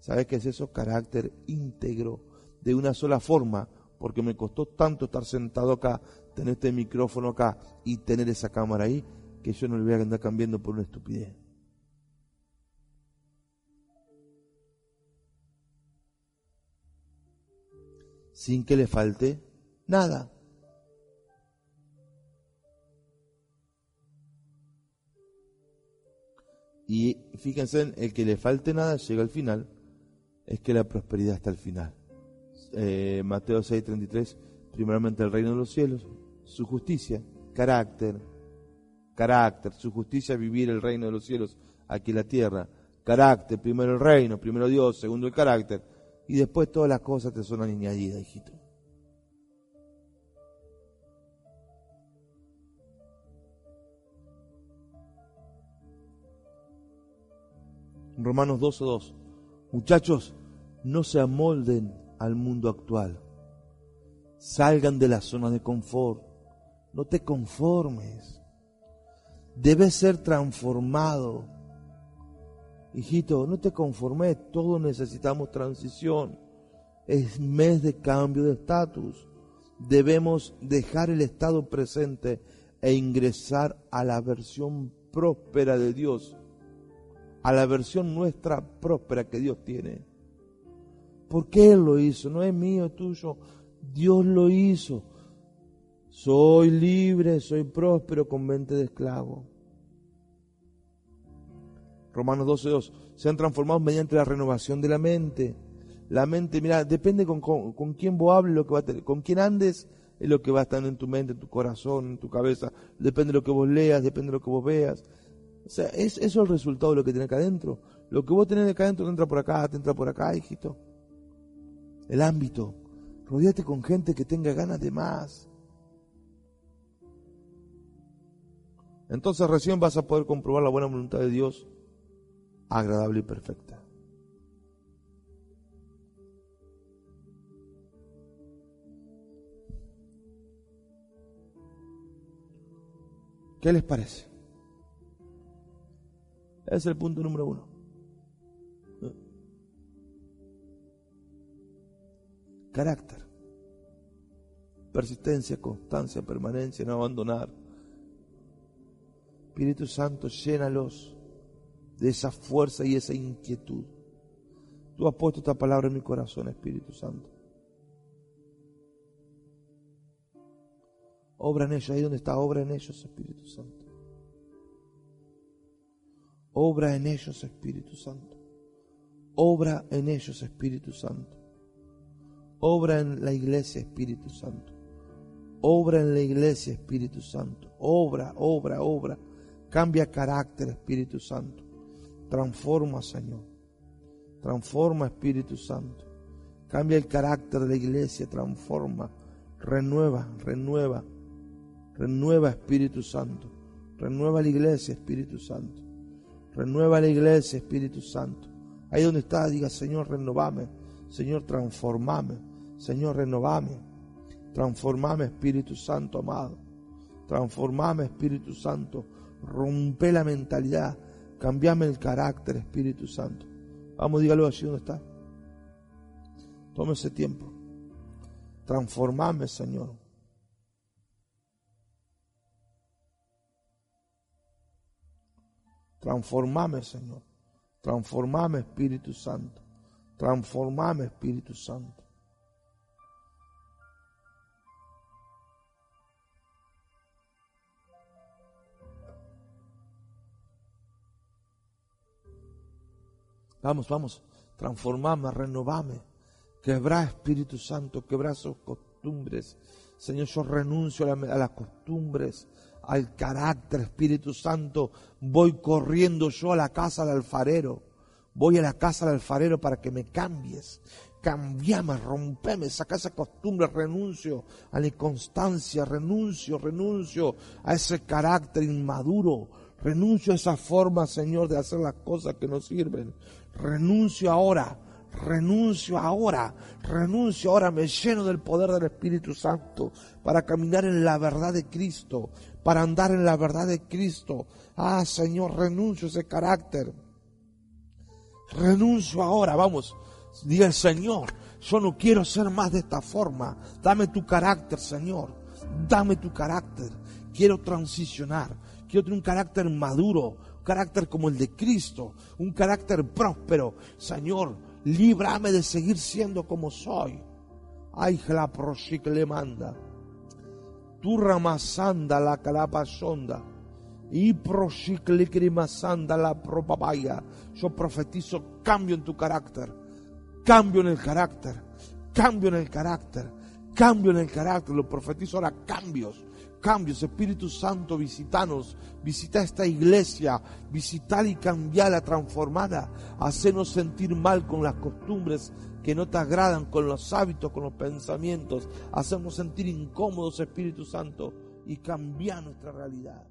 ¿Sabes qué es eso? Carácter íntegro, de una sola forma, porque me costó tanto estar sentado acá, tener este micrófono acá y tener esa cámara ahí, que yo no le voy a andar cambiando por una estupidez. Sin que le falte nada. Y fíjense, el que le falte nada llega al final, es que la prosperidad está al final. Eh, Mateo 6:33, primeramente el reino de los cielos, su justicia, carácter, carácter, su justicia vivir el reino de los cielos aquí en la tierra, carácter, primero el reino, primero Dios, segundo el carácter, y después todas las cosas te son añadidas, hijito. Romanos 12.2. Muchachos, no se amolden al mundo actual. Salgan de la zona de confort. No te conformes. Debes ser transformado. Hijito, no te conformes. Todos necesitamos transición. Es mes de cambio de estatus. Debemos dejar el estado presente e ingresar a la versión próspera de Dios a la versión nuestra próspera que Dios tiene. ¿Por qué Él lo hizo? No es mío, es tuyo. Dios lo hizo. Soy libre, soy próspero con mente de esclavo. Romanos 12.2. Sean transformados mediante la renovación de la mente. La mente, mira, depende con, con, quién vos hables, lo que va a tener, con quién andes, es lo que va a estar en tu mente, en tu corazón, en tu cabeza. Depende de lo que vos leas, depende de lo que vos veas. O sea, es, eso es el resultado de lo que tenés acá adentro. Lo que vos tenés acá adentro te entra por acá, te entra por acá, hijito. El ámbito. Rodíate con gente que tenga ganas de más. Entonces recién vas a poder comprobar la buena voluntad de Dios, agradable y perfecta. ¿Qué les parece? Es el punto número uno. Carácter. Persistencia, constancia, permanencia, no abandonar. Espíritu Santo, llénalos de esa fuerza y esa inquietud. Tú has puesto esta palabra en mi corazón, Espíritu Santo. Obra en ellos, ahí donde está, obra en ellos, Espíritu Santo. Obra en ellos, Espíritu Santo. Obra en ellos, Espíritu Santo. Obra en la iglesia, Espíritu Santo. Obra en la iglesia, Espíritu Santo. Obra, obra, obra. Cambia carácter, Espíritu Santo. Transforma, Señor. Transforma, Espíritu Santo. Cambia el carácter de la iglesia, transforma. Renueva, renueva. Renueva, Espíritu Santo. Renueva la iglesia, Espíritu Santo. Renueva la iglesia, Espíritu Santo. Ahí donde está, diga, Señor, renovame. Señor, transformame. Señor, renovame. Transformame, Espíritu Santo, amado. Transformame, Espíritu Santo. Rompe la mentalidad. Cambiame el carácter, Espíritu Santo. Vamos, dígalo allí donde está. Tome ese tiempo. Transformame, Señor. Transformame, Señor. Transformame, Espíritu Santo. Transformame, Espíritu Santo. Vamos, vamos, transformame, renovame. Quebra, Espíritu Santo, quebra sus costumbres. Señor, yo renuncio a, a las costumbres al carácter, Espíritu Santo. Voy corriendo yo a la casa del alfarero. Voy a la casa del alfarero para que me cambies. Cambiame, rompeme, saca esa costumbre, renuncio a la inconstancia, renuncio, renuncio a ese carácter inmaduro, renuncio a esa forma, Señor, de hacer las cosas que no sirven. Renuncio ahora renuncio ahora, renuncio ahora, me lleno del poder del Espíritu Santo para caminar en la verdad de Cristo, para andar en la verdad de Cristo. Ah, Señor, renuncio ese carácter. Renuncio ahora, vamos. Diga el Señor, yo no quiero ser más de esta forma. Dame tu carácter, Señor. Dame tu carácter. Quiero transicionar. Quiero tener un carácter maduro, un carácter como el de Cristo, un carácter próspero. Señor, líbrame de seguir siendo como soy. Ay, la le manda tu ramasanda la calapa sonda. Y sanda la propabaya. Yo profetizo cambio en tu carácter. Cambio en el carácter. Cambio en el carácter. Cambio en el carácter. Lo profetizo ahora cambios. Cambios. Espíritu Santo, visitanos. Visita esta iglesia. Visitar y cambiarla, transformada. Hacernos sentir mal con las costumbres que no te agradan, con los hábitos, con los pensamientos. Hacernos sentir incómodos, Espíritu Santo. Y cambiar nuestra realidad.